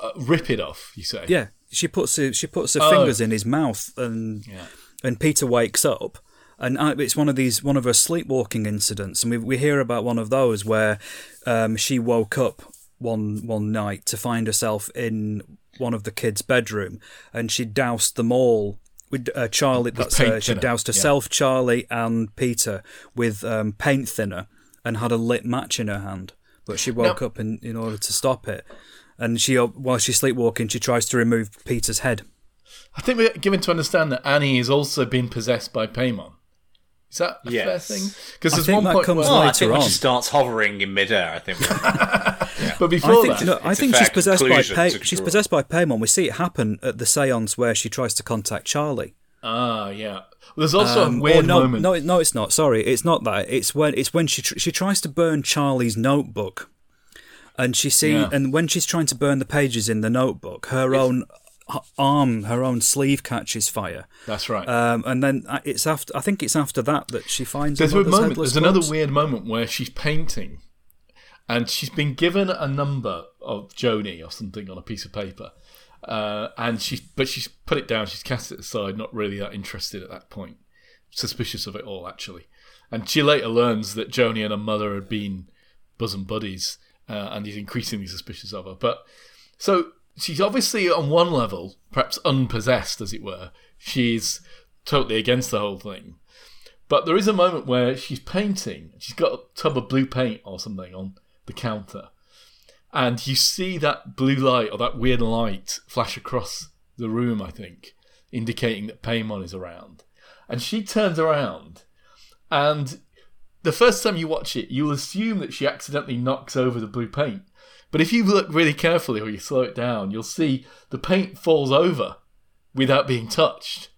Uh, rip it off. You say? Yeah, she puts her, she puts her Oh. fingers in his mouth, and Yeah. and Peter wakes up, and it's one of these one of her sleepwalking incidents, and we we hear about one of those where um, she woke up one one night to find herself in one of the kids' bedroom, and she doused them all. With uh, Charlie, that's uh, she thinner, doused yeah. herself, Charlie, and Peter with um, paint thinner, and had a lit match in her hand. But she woke up in, in order to stop it, and she uh, while she's sleepwalking, she tries to remove Peter's head. I think we're given to understand that Annie is also being possessed by Paimon. Is that a fair thing? Because I there's think one that point comes where, Well, I think when on. she starts hovering in midair, I think. but before I think that, no, I think fair she's possessed by conclusion she's possessed by Paimon. We see it happen at the séance where she tries to contact Charlie. ah, yeah. There's also Um, a weird no, moment. no, no, it's not. Sorry, it's not that. It's when it's when she tr- she tries to burn Charlie's notebook, and she see Yeah. and when she's trying to burn the pages in the notebook, her own h- arm, her own sleeve catches fire. That's right. Um, and then uh, it's after I think it's after that that she finds There's a moment. There's another weird moment where she's painting, and she's been given a number of Joni or something on a piece of paper, uh, and she but she's put it down. She's cast it aside, not really that interested at that point, suspicious of it all actually. And she later learns that Joni and her mother had been bosom buddies, uh, and he's increasingly suspicious of her. But so she's obviously on one level, perhaps unpossessed, as it were. She's totally against the whole thing. But there is a moment where she's painting. She's got a tub of blue paint or something on the counter. And you see that blue light or that weird light flash across the room, I think, indicating that Paimon is around. And she turns around, and the first time you watch it, you'll assume that she accidentally knocks over the blue paint. But if you look really carefully or you slow it down, you'll see the paint falls over without being touched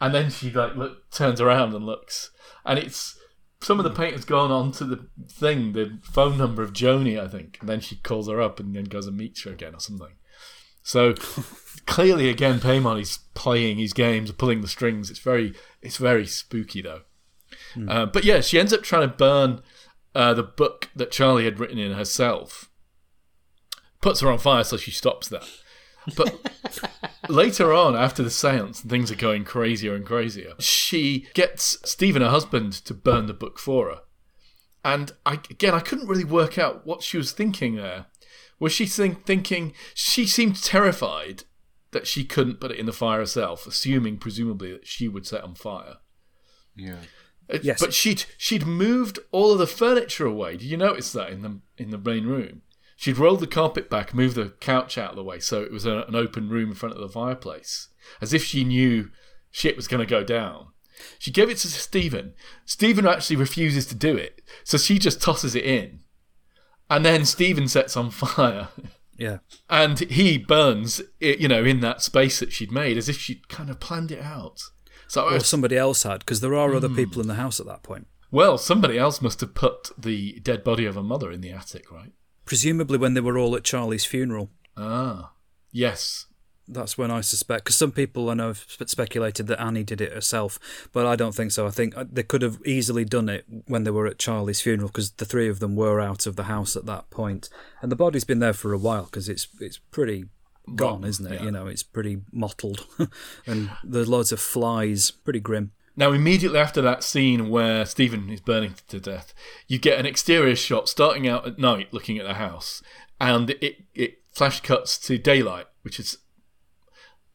and then she like look, turns around and looks, and it's some of the paint has gone onto the thing, the phone number of Joni, I think, and then she calls her up and then goes and meets her again or something. So clearly, again, Paimon is playing his games, pulling the strings. It's very, it's very spooky though. Uh, but yeah, she ends up trying to burn uh, the book that Charlie had written in herself, puts her on fire, so she stops that. But later on, after the seance, things are going crazier and crazier. She gets Stephen, her husband, to burn the book for her. And I, again, I couldn't really work out what she was thinking there. Was she think, thinking she seemed terrified that she couldn't put it in the fire herself, assuming presumably that she would set on fire? Yeah. Uh, Yes. But she'd she'd moved all of the furniture away. Did you notice that in the in the main room? She'd rolled the carpet back, moved the couch out of the way, so it was a, an open room in front of the fireplace, as if she knew shit was going to go down. She gave it to Stephen. Stephen actually refuses to do it, so she just tosses it in, and then Stephen sets on fire, Yeah. and he burns it, you know, in that space that she'd made, as if she'd kind of planned it out. So Or was somebody else had, because there are other hmm. people in the house at that point. Well, somebody else must have put the dead body of her mother in the attic, right? Presumably when they were all at Charlie's funeral. Ah, yes. That's when I suspect, because some people and I know have speculated that Annie did it herself, but I don't think so. I think uh, they could have easily done it when they were at Charlie's funeral, because the three of them were out of the house at that point, and the body's been there for a while because it's it's pretty gone, Rotten, isn't it? yeah. You know, it's pretty mottled, and there's loads of flies, pretty grim. Now, immediately after that scene where Stephen is burning to death, you get an exterior shot starting out at night looking at the house, and it, it flash cuts to daylight, which is,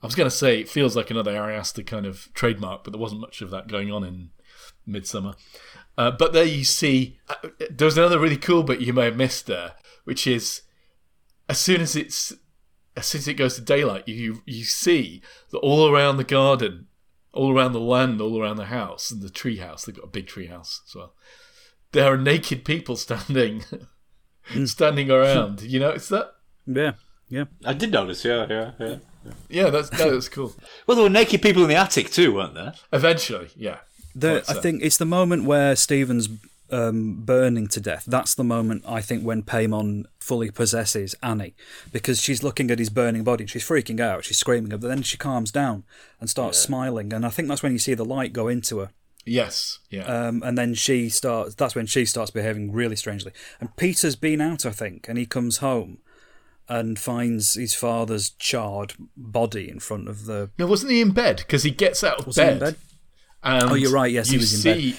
I was going to say, it feels like another Ari Aster kind of trademark, but there wasn't much of that going on in Midsommar. Uh, but there you see, uh, there's another really cool bit you may have missed there, which is as soon as it's as soon as it goes to daylight, you you see that all around the garden, all around the land, all around the house and the tree house, they've got a big tree house as well. There are naked people standing, hmm. standing around. You notice that? Yeah, yeah. I did notice, yeah, yeah, yeah. Yeah, that's that's cool. Well, there were naked people in the attic too, weren't there? Eventually, yeah. The, What's I think it's the moment where Stephen's um, burning to death. That's the moment I think when Paimon fully possesses Annie because she's looking at his burning body and she's freaking out. She's screaming, but then she calms down and starts smiling. And I think that's when you see the light go into her. Yes, yeah. Um, and then she starts. That's when she starts behaving really strangely. And Peter's been out, I think, and he comes home and finds his father's charred body in front of the. no, wasn't he in bed? Because he gets out of Was he bed. in bed? Oh, you're right, yes, he was in bed.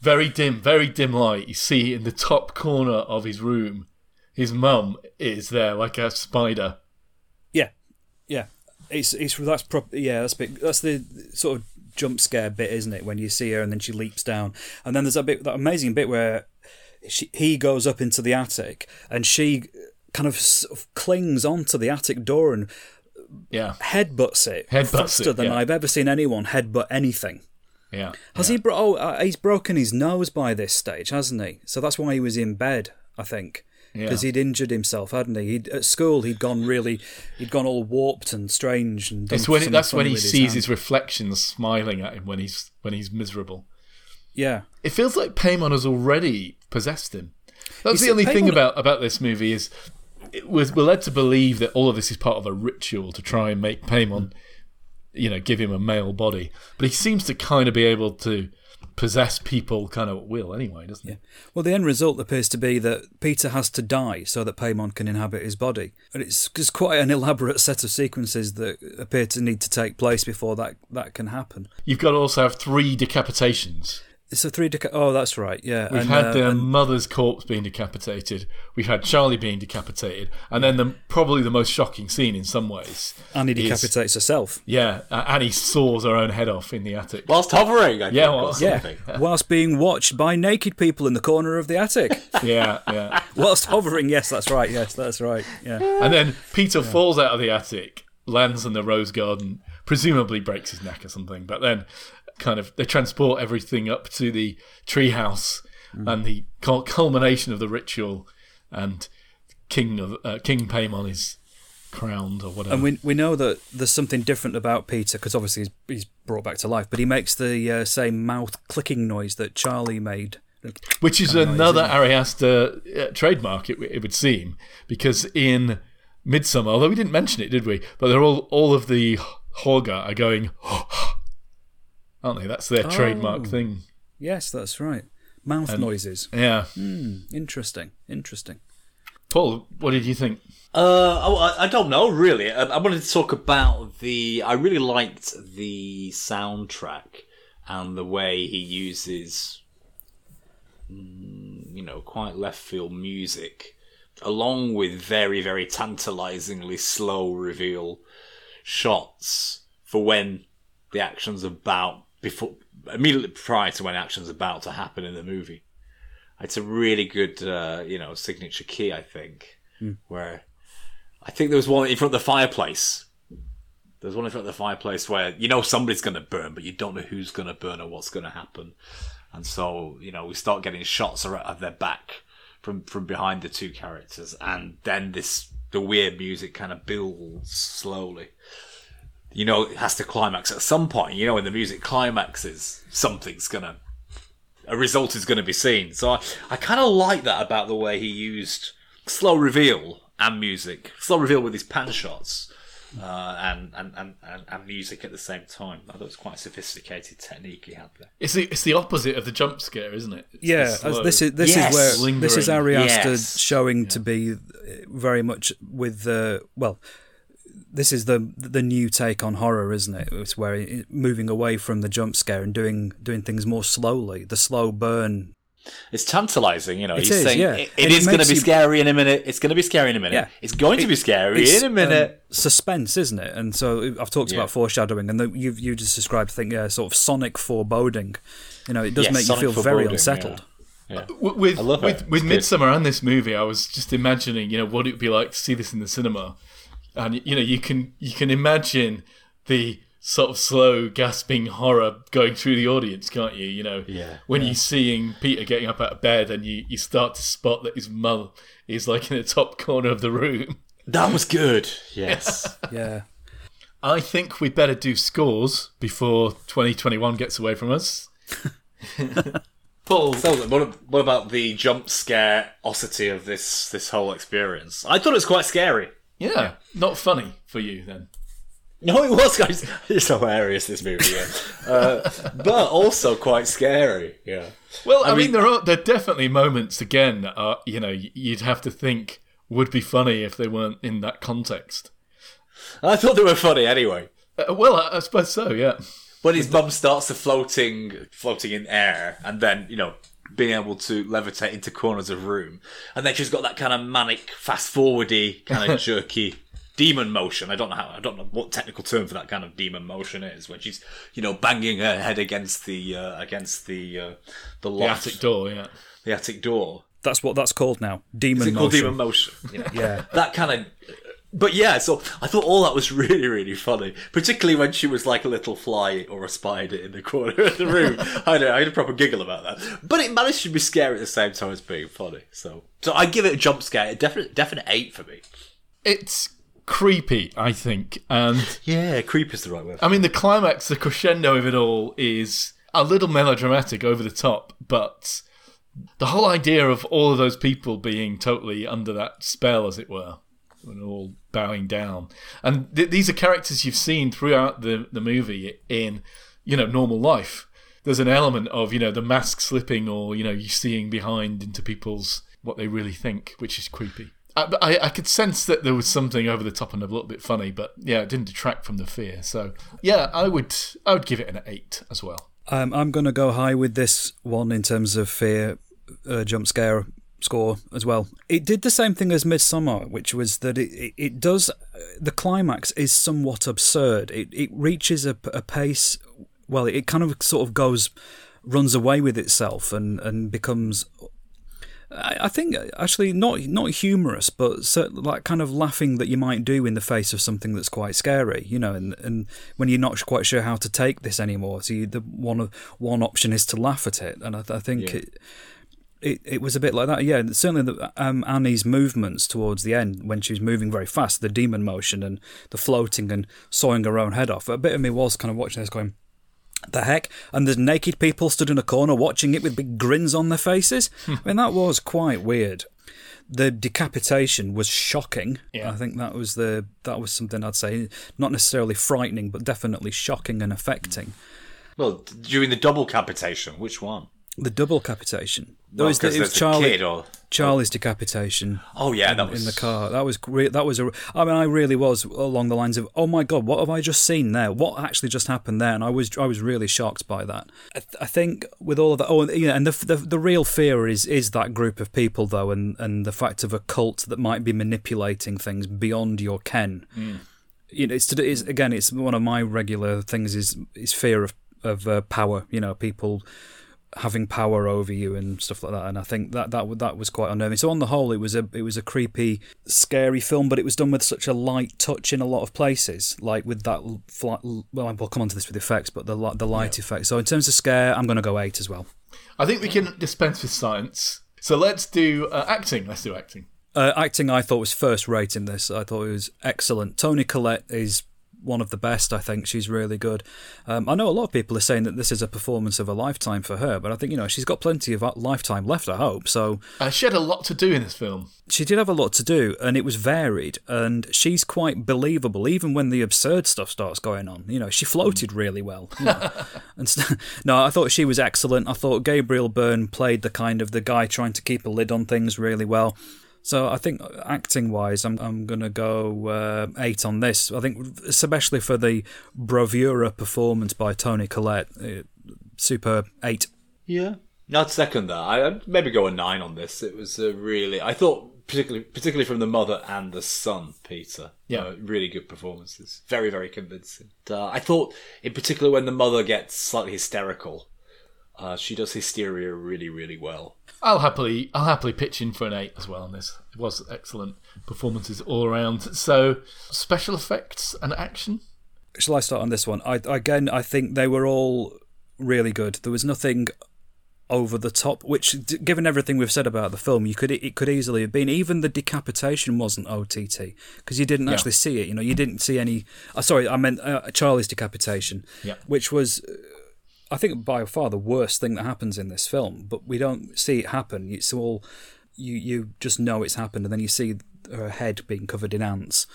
Very dim, very dim light. You see in the top corner of his room, his mum is there like a spider. Yeah, yeah. It's it's that's prop. Yeah, that's big. That's the sort of jump scare bit, isn't it? When you see her and then she leaps down, and then there's that bit, that amazing bit where she, he goes up into the attic and she kind of, sort of clings onto the attic door and Yeah, headbutts it Headbutts faster it, than yeah. I've ever seen anyone headbutt anything. Yeah. Has he? Bro- oh, uh, he's broken his nose by this stage, hasn't he? So that's why he was in bed, I think, Yeah. because he'd injured himself, hadn't he? He'd, at school, he'd gone really, he'd gone all warped and strange, and It's when something that's when he with sees hand. his reflection smiling at him when he's when he's miserable. Yeah, It feels like Paimon has already possessed him. That's You the only see, thing about about this movie is it was, we're led to believe that all of this is part of a ritual to try and make Paimon, you know, give him a male body. But he seems to kind of be able to possess people kind of at will anyway, doesn't he? Well, the end result appears to be that Peter has to die so that Paimon can inhabit his body. And it's just quite an elaborate set of sequences that appear to need to take place before that, that can happen. You've got to also have three decapitations. It's a three. Deca- oh, that's right. Yeah, We've and, had uh, the and- mother's corpse being decapitated. We've had Charlie being decapitated, and then the probably the most shocking scene in some ways. Annie is- decapitates herself. Yeah, uh, Annie saws her own head off in the attic. Whilst hovering, I Yeah, think, well, Yeah, whilst being watched by naked people in the corner of the attic. Yeah, yeah. whilst hovering. Yes, that's right. Yes, that's right. Yeah. And then Peter falls out of the attic, lands in the rose garden, presumably breaks his neck or something. But then, kind of, they transport everything up to the treehouse and the culmination of the ritual, and King of uh, King Paimon is crowned or whatever. And we we know that there's something different about Peter because obviously he's, he's brought back to life, but he makes the uh, same mouth clicking noise that Charlie made. Which is another Ari Aster uh, trademark, it, it would seem, because in Midsommar, although we didn't mention it, did we? But they're all all of the Hårga are going, aren't they? That's their trademark Oh. thing. Yes, that's right. Mouth noises. Yeah. Interesting. Interesting. Paul, what did you think? Uh, oh, I, I don't know really. I, I wanted to talk about the. I really liked the soundtrack and the way he uses, mm, you know, quite left field music, along with very very tantalizingly slow reveal shots for when the action's about before immediately prior to when action's about to happen in the movie. It's a really good, uh, you know, signature key. I think where I think there was one in front of the fireplace. There's one in front of the fireplace where you know somebody's going to burn, but you don't know who's going to burn or what's going to happen. And so, you know, we start getting shots of their back from from behind the two characters, and then this the weird music kind of builds slowly. You know, it has to climax at some point. You know, when the music climaxes, something's gonna a result is going to be seen. So I, I kind of like that about the way he used slow reveal and music, slow reveal with his pan shots, uh, and, and, and, and, and music at the same time. I thought it was quite a sophisticated technique he had there. It's the it's the opposite of the jump scare, isn't it? It's Yeah, slow- this is this Yes. is where this is Ari Aster Yes. showing to be uh, very much with the well. This is the the new take on horror, isn't it? It's where it, moving away from the jump scare and doing doing things more slowly. The slow burn. It's tantalizing, you know. It he's is, saying yeah. it, it it is going to be you- scary in a minute. It's going to be scary in a minute. Yeah. It's going to be scary It's, in a minute. um, suspense, isn't it? And so I've talked Yeah. about foreshadowing, and the, you've you just described, I think, yeah, sort of sonic foreboding. You know, it does Yes, make you feel very foreboding, unsettled. W- with I love it. with, with. Midsommar and this movie, I was just imagining, you know, what it would be like to see this in the cinema, and you know, you can you can imagine the sort of slow, gasping horror going through the audience, can't you? You know, Yeah. when you're seeing Peter getting up out of bed, and you you start to spot that his mum is like in the top corner of the room. That was good. Yes. Yeah. I think we'd better do scores before 2021 gets away from us. Paul, so, what, what about the jump scare osity of this this whole experience? I thought it was quite scary. Yeah, not funny for you then. No, it was, guys. It's hilarious this movie, yeah. uh, but also quite scary. Yeah. Well, I, mean, mean- there are there are definitely moments again. that are you know, you'd have to think would be funny if they weren't in that context. I thought they were funny anyway. Uh, well, I, I suppose so. Yeah. When his mum starts to floating, floating in air, and then you know being able to levitate into corners of room, and then she's got that kind of manic, fast forwardy, kind of jerky demon motion. I don't know how. I don't know what technical term for that kind of demon motion is when she's you know banging her head against the uh, against the uh, the The attic door. Yeah. the attic door. That's what that's called now. Demon Is it called motion. demon motion? You know? Yeah. that kind of. But yeah, so I thought all that was really, really funny, particularly when she was like a little fly or a spider in the corner of the room. I, had a, I had a proper giggle about that. But it managed to be scary at the same time as being funny. So, so I give it a jump scare, a definite, definite eight for me. It's creepy, I think, and Yeah, creep is the right word. I mean the climax, the crescendo of it all is a little melodramatic, over the top, but the whole idea of all of those people being totally under that spell, as it were, and all bowing down, and th- these are characters you've seen throughout the the movie in you know normal life. There's an element of you know the mask slipping, or you know you seeing behind into people's what they really think, which is creepy. I, I, I could sense that there was something over the top and a little bit funny, but yeah, it didn't detract from the fear. So yeah, I would I would give it an eight as well. Um, I'm going to go high with this one in terms of fear uh, jump scare score as well. It did the same thing as Midsommar, which was that it, it, does the climax is somewhat absurd. It it reaches a, a pace. Well, it kind of sort of goes runs away with itself and and becomes. I I think actually not not humorous, but certainly like kind of laughing that you might do in the face of something that's quite scary, you know, and, and when you're not quite sure how to take this anymore, so you, the one of one option is to laugh at it, and I, I think Yeah. it, it it was a bit like that. Yeah, certainly the, um, Annie's movements towards the end when she was moving very fast, the demon motion and the floating and sawing her own head off. A bit of me was kind of watching this going. The heck? And there's naked people stood in a corner watching it with big grins on their faces. I mean, that was quite weird. The decapitation was shocking. Yeah. I think that was the that was something I'd say not necessarily frightening, but definitely shocking and affecting. Well, during the double capitation, which one? The double capitation. Well, was it was Charlie, or Charlie's decapitation. oh yeah, that was in the car. That was re- that was a. I mean, I really was along the lines of, oh my god, what have I just seen there? What actually just happened there? And I was I was really shocked by that. I, th- I think with all of that, oh, and, you know, and the, the the real fear is is that group of people though, and and the fact of a cult that might be manipulating things beyond your ken. You know, it's, it's again, it's one of my regular things is is fear of of uh, power. You know, people having power over you and stuff like that. And I think that that that was quite unnerving. So on the whole, it was a it was a creepy, scary film, but it was done with such a light touch in a lot of places, like with that flat. Well, we'll come on to this with effects, but the the light effect. So in terms of scare, I'm going to go eight as well. I think we can dispense with science. So let's do uh, acting. Let's do acting. Uh, acting, I thought was first rate in this. I thought it was excellent. Toni Collette is one of the best. I think she's really good. Um, I know a lot of people are saying that this is a performance of a lifetime for her, but I think you know she's got plenty of lifetime left. I hope so. Uh, she had a lot to do in this film. She did have a lot to do, and it was varied. And she's quite believable, even when the absurd stuff starts going on. You know, she floated really well. you know. and st- no, I thought she was excellent. I thought Gabriel Byrne played the kind of the guy trying to keep a lid on things really well. So I think acting wise, I'm I'm gonna go uh, eight on this. I think especially for the bravura performance by Toni Collette, uh, superb eight. Yeah, I'd second that. I- I'd maybe go a nine on this. It was a really, I thought particularly, particularly from the mother and the son, Peter. Yeah. uh, really good performances. Very, very convincing. Uh, I thought, in particular, when the mother gets slightly hysterical, uh, she does hysteria really, really well. I'll happily I'll happily pitch in for an eight as well on this. It was excellent performances all around. So special effects and action. Shall I start on this one? I again, I think they were all really good. There was nothing over the top, which, d- given everything we've said about the film, you could it could easily have been. Even the decapitation wasn't OTT because you didn't actually see it. You know, you didn't see any. Uh, sorry, I meant uh, Charlie's decapitation, Yeah. which was. I think by far the worst thing that happens in this film, but we don't see it happen. It's all you you just know it's happened, and then you see her head being covered in ants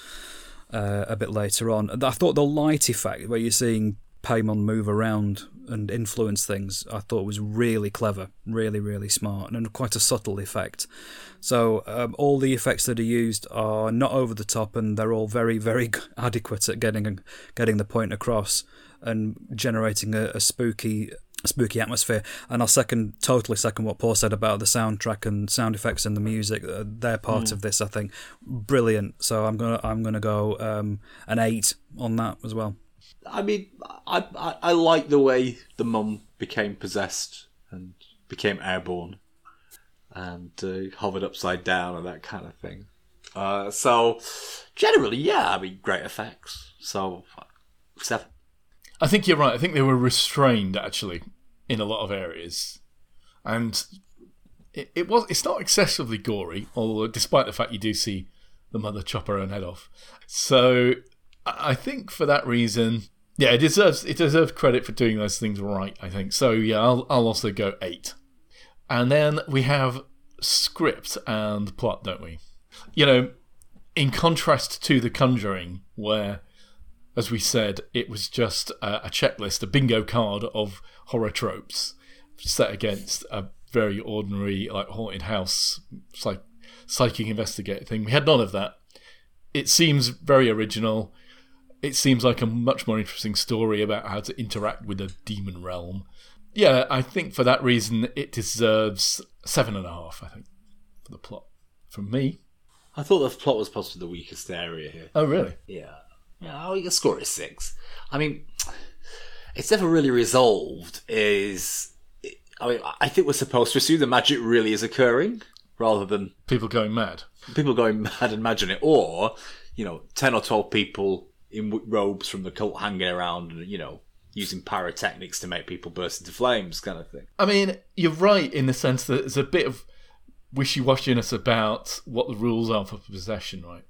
uh, a bit later on. I thought the light effect, where you're seeing Paimon move around and influence things, I thought was really clever, really, really smart, and quite a subtle effect. So um, all the effects that are used are not over the top, and they're all very, very adequate at getting getting the point across and generating a, a spooky spooky atmosphere. And I'll second totally second what Paul said about the soundtrack and sound effects and the music. Uh, They're part of this, I think. Brilliant. So I'm gonna I'm gonna go um, an eight on that as well. I mean, I, I, I like the way the mum became possessed and became airborne and uh, hovered upside down and that kind of thing. Uh, so, generally, yeah, I mean, great effects. So, seven. I think you're right. I think they were restrained actually in a lot of areas, and it, it was. It's not excessively gory, although despite the fact you do see the mother chop her own head off. So I think for that reason, yeah, it deserves it deserves credit for doing those things right. I think so. Yeah, I'll I'll also go eight, and then we have script and plot, don't we? You know, in contrast to The Conjuring, where as we said, it was just a, a checklist, a bingo card of horror tropes set against a very ordinary, like haunted house, like psychic investigator thing. We had none of that. It seems very original. It seems like a much more interesting story about how to interact with a demon realm. Yeah, I think for that reason, it deserves seven and a half. I think for the plot from me. I thought the plot was possibly the weakest area here. Oh, really? Yeah. Yeah, oh, your score is six. I mean, it's never really resolved. Is I mean, I think we're supposed to assume the magic really is occurring, rather than People going mad. people going mad and imagine it, or you know, ten or twelve people in robes from the cult hanging around, and you know, using pyrotechnics to make people burst into flames, kind of thing. I mean, you're right in the sense that there's a bit of wishy-washiness about what the rules are for possession, right?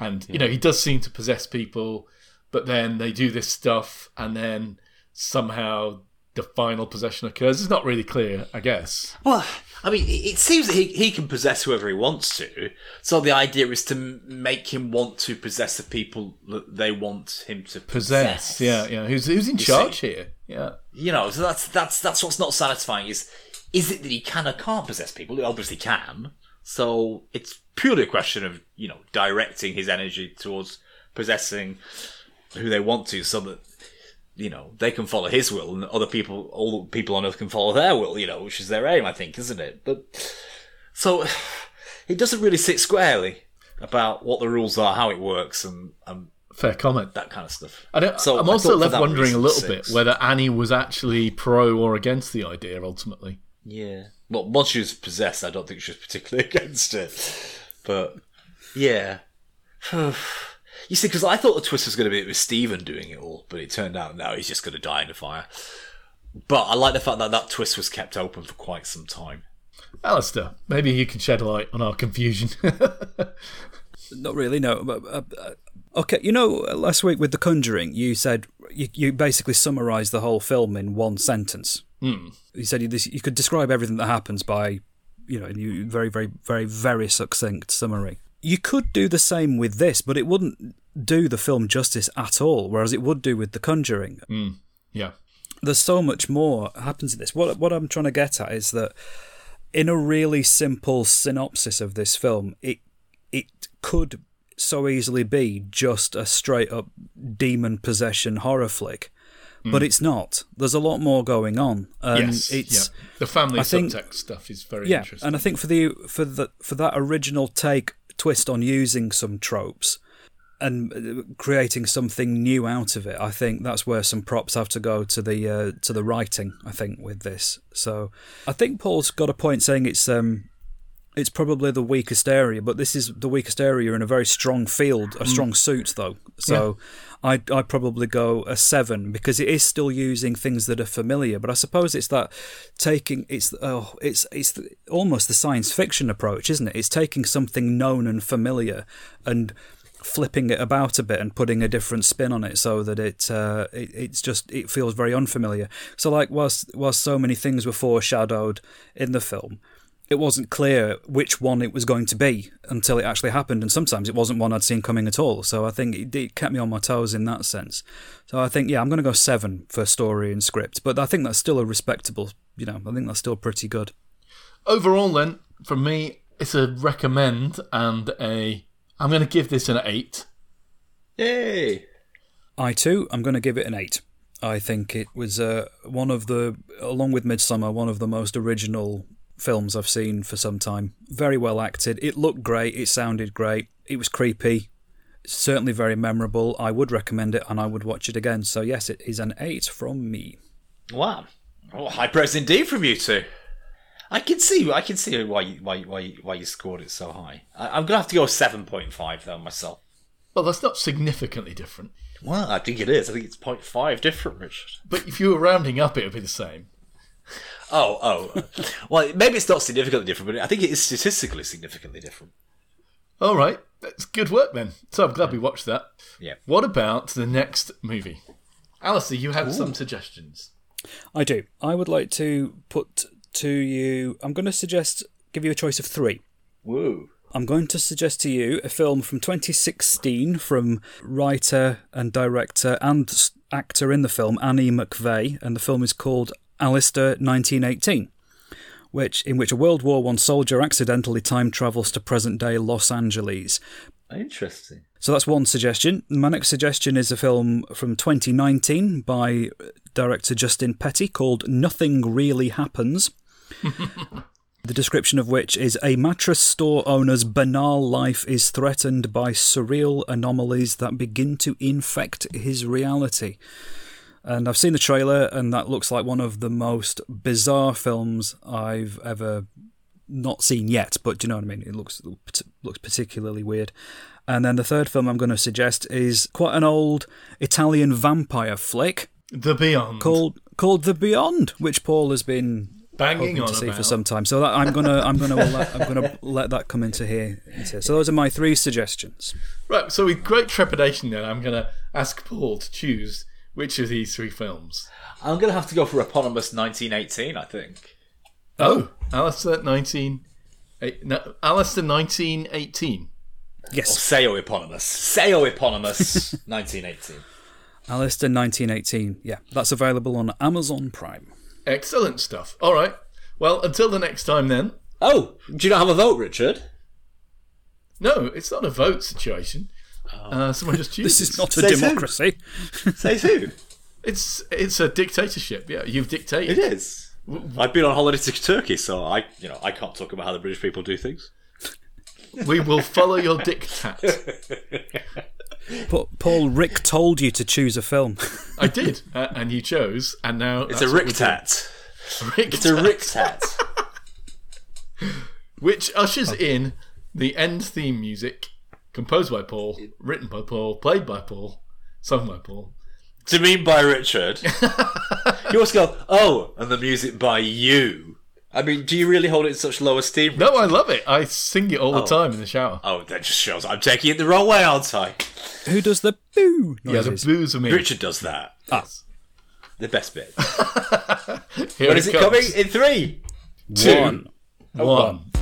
And you know, he does seem to possess people, but then they do this stuff, and then somehow the final possession occurs. It's not really clear, I guess. Well, I mean, it seems that he, he can possess whoever he wants to. So the idea is to make him want to possess the people that they want him to possess. Possess, yeah, yeah. Who's who's in charge here? Yeah, You know, so that's that's that's what's not satisfying. Is is it that he can or can't possess people? He obviously can. So it's purely a question of, you know, directing his energy towards possessing who they want to so that, you know, they can follow his will and other people, all people on earth can follow their will, you know, which is their aim, I think, isn't it? But, so, it doesn't really sit squarely about what the rules are, how it works, and, and Fair comment. that kind of stuff. I don't, So I'm also left wondering a little six. bit whether Annie was actually pro or against the idea ultimately. Yeah. Well, once she was possessed, I don't think she was particularly against it. But yeah, you see, because I thought the twist was going to be it was Stephen doing it all, but it turned out no, he's just going to die in the fire. But I like the fact that that twist was kept open for quite some time. Alistair, maybe you can shed light on our confusion. Not really, no. But, uh, uh, okay, you know, last week with The Conjuring, you said you, you basically summarised the whole film in one sentence. Hmm. You said you, this, you could describe everything that happens by, you know, you very, very, very, very succinct summary. You could do the same with this, but it wouldn't do the film justice at all, whereas it would do with The Conjuring. Mm, yeah. There's so much more happens in this. What what I'm trying to get at is that in a really simple synopsis of this film, it it could so easily be just a straight up demon possession horror flick, but it's not. There's a lot more going on, and yes. it's yeah. The family I think- subtext stuff is very yeah, interesting. and I think for the for the for that original take twist on using some tropes and uh, creating something new out of it, I think that's where some props have to go to the uh, to the writing. I think with this, so I think Paul's got a point saying it's um it's probably the weakest area, but this is the weakest area in a very strong field, a strong suit though. So I I probably go a seven because it is still using things that are familiar. But I suppose it's that taking it's oh it's it's almost the science fiction approach, isn't it? It's taking something known and familiar and flipping it about a bit and putting a different spin on it so that it, uh, it it's just it feels very unfamiliar. So like whilst whilst so many things were foreshadowed in the film, it wasn't clear which one it was going to be until it actually happened, and sometimes it wasn't one I'd seen coming at all. So I think it, it kept me on my toes in that sense. So I think yeah, I'm going to go seven for story and script, but I think that's still a respectable. You know, I think that's still pretty good. Overall, then, for me, it's a recommend and a. I'm going to give this an eight. Yay! I too, I'm going to give it an eight. I think it was uh, one of the, along with Midsommar, one of the most original films I've seen for some time. Very well acted. It looked great. It sounded great. It was creepy. Certainly very memorable. I would recommend it and I would watch it again. So, yes, it is an eight from me. Wow. Oh, high praise indeed from you two. I can see, I can see why you, why why why you scored it so high. I, I'm gonna have to go seven point five though myself. Well, that's not significantly different. Well, I think it is. I think it's 0.5 different, Richard. But if you were rounding up, it would be the same. Oh, oh. well, maybe it's not significantly different, but I think it is statistically significantly different. All right, that's good work then. So I'm glad we watched that. Yeah. What about the next movie? Alistair, you have some suggestions. I do. I would like to put to you, I'm going to suggest, give you a choice of three. Woo. I'm going to suggest to you a film from 2016 from writer and director and actor in the film Annie McVeigh, and the film is called Alistair 1918, which in which a World War One soldier accidentally time travels to present-day Los Angeles. Interesting. So that's one suggestion. My next suggestion is a film from 2019 by director Justin Petty called Nothing Really Happens. the description of which is a mattress store owner's banal life is threatened by surreal anomalies that begin to infect his reality. And I've seen the trailer, and that looks like one of the most bizarre films I've ever not seen yet. But do you know what I mean? It looks looks particularly weird. And then the third film I'm going to suggest is quite an old Italian vampire flick The Beyond. called called The Beyond, which Paul has been Banging on to see about. for some time. So that, I'm gonna I'm gonna let, I'm gonna let that come into here. into here. So those are my three suggestions. Right, so with great trepidation then, I'm going to ask Paul to choose which of these three films. I'm going to have to go for eponymous 1918, I think. Oh, Alistair 19... eh, No, Alistair 1918. Or Yes, Seo eponymous. Seo eponymous 1918. Alistair 1918. Yeah, that's available on Amazon Prime. Excellent stuff. All right. Well, until the next time, then. Oh, do you not have a vote, Richard? No, it's not a vote situation. Uh, someone just chooses. This is not a Say so. democracy. Say who? It's it's a dictatorship. Yeah, you've dictated. It is. I've been on holiday to Turkey, so I, you know, I can't talk about how the British people do things. We will follow your diktat. But Paul, Rick told you to choose a film. I did, uh, and you chose, and now It's a rictat. It's a rictat. which ushers in the end theme music, composed by Paul, written by Paul, played by Paul, sung by Paul. to me by Richard. you also go, oh, and the music by you. I mean, do you really hold it in such low esteem? No, I love it. I sing it all the oh. time in the shower. Oh, that just shows I'm taking it the wrong way, aren't I? Who does the boo yeah, the noises? blues are me. Richard does that. Ah. Yes. The best bit. Here When is it comes. coming? In three, two, one. Oh, one. One. Thank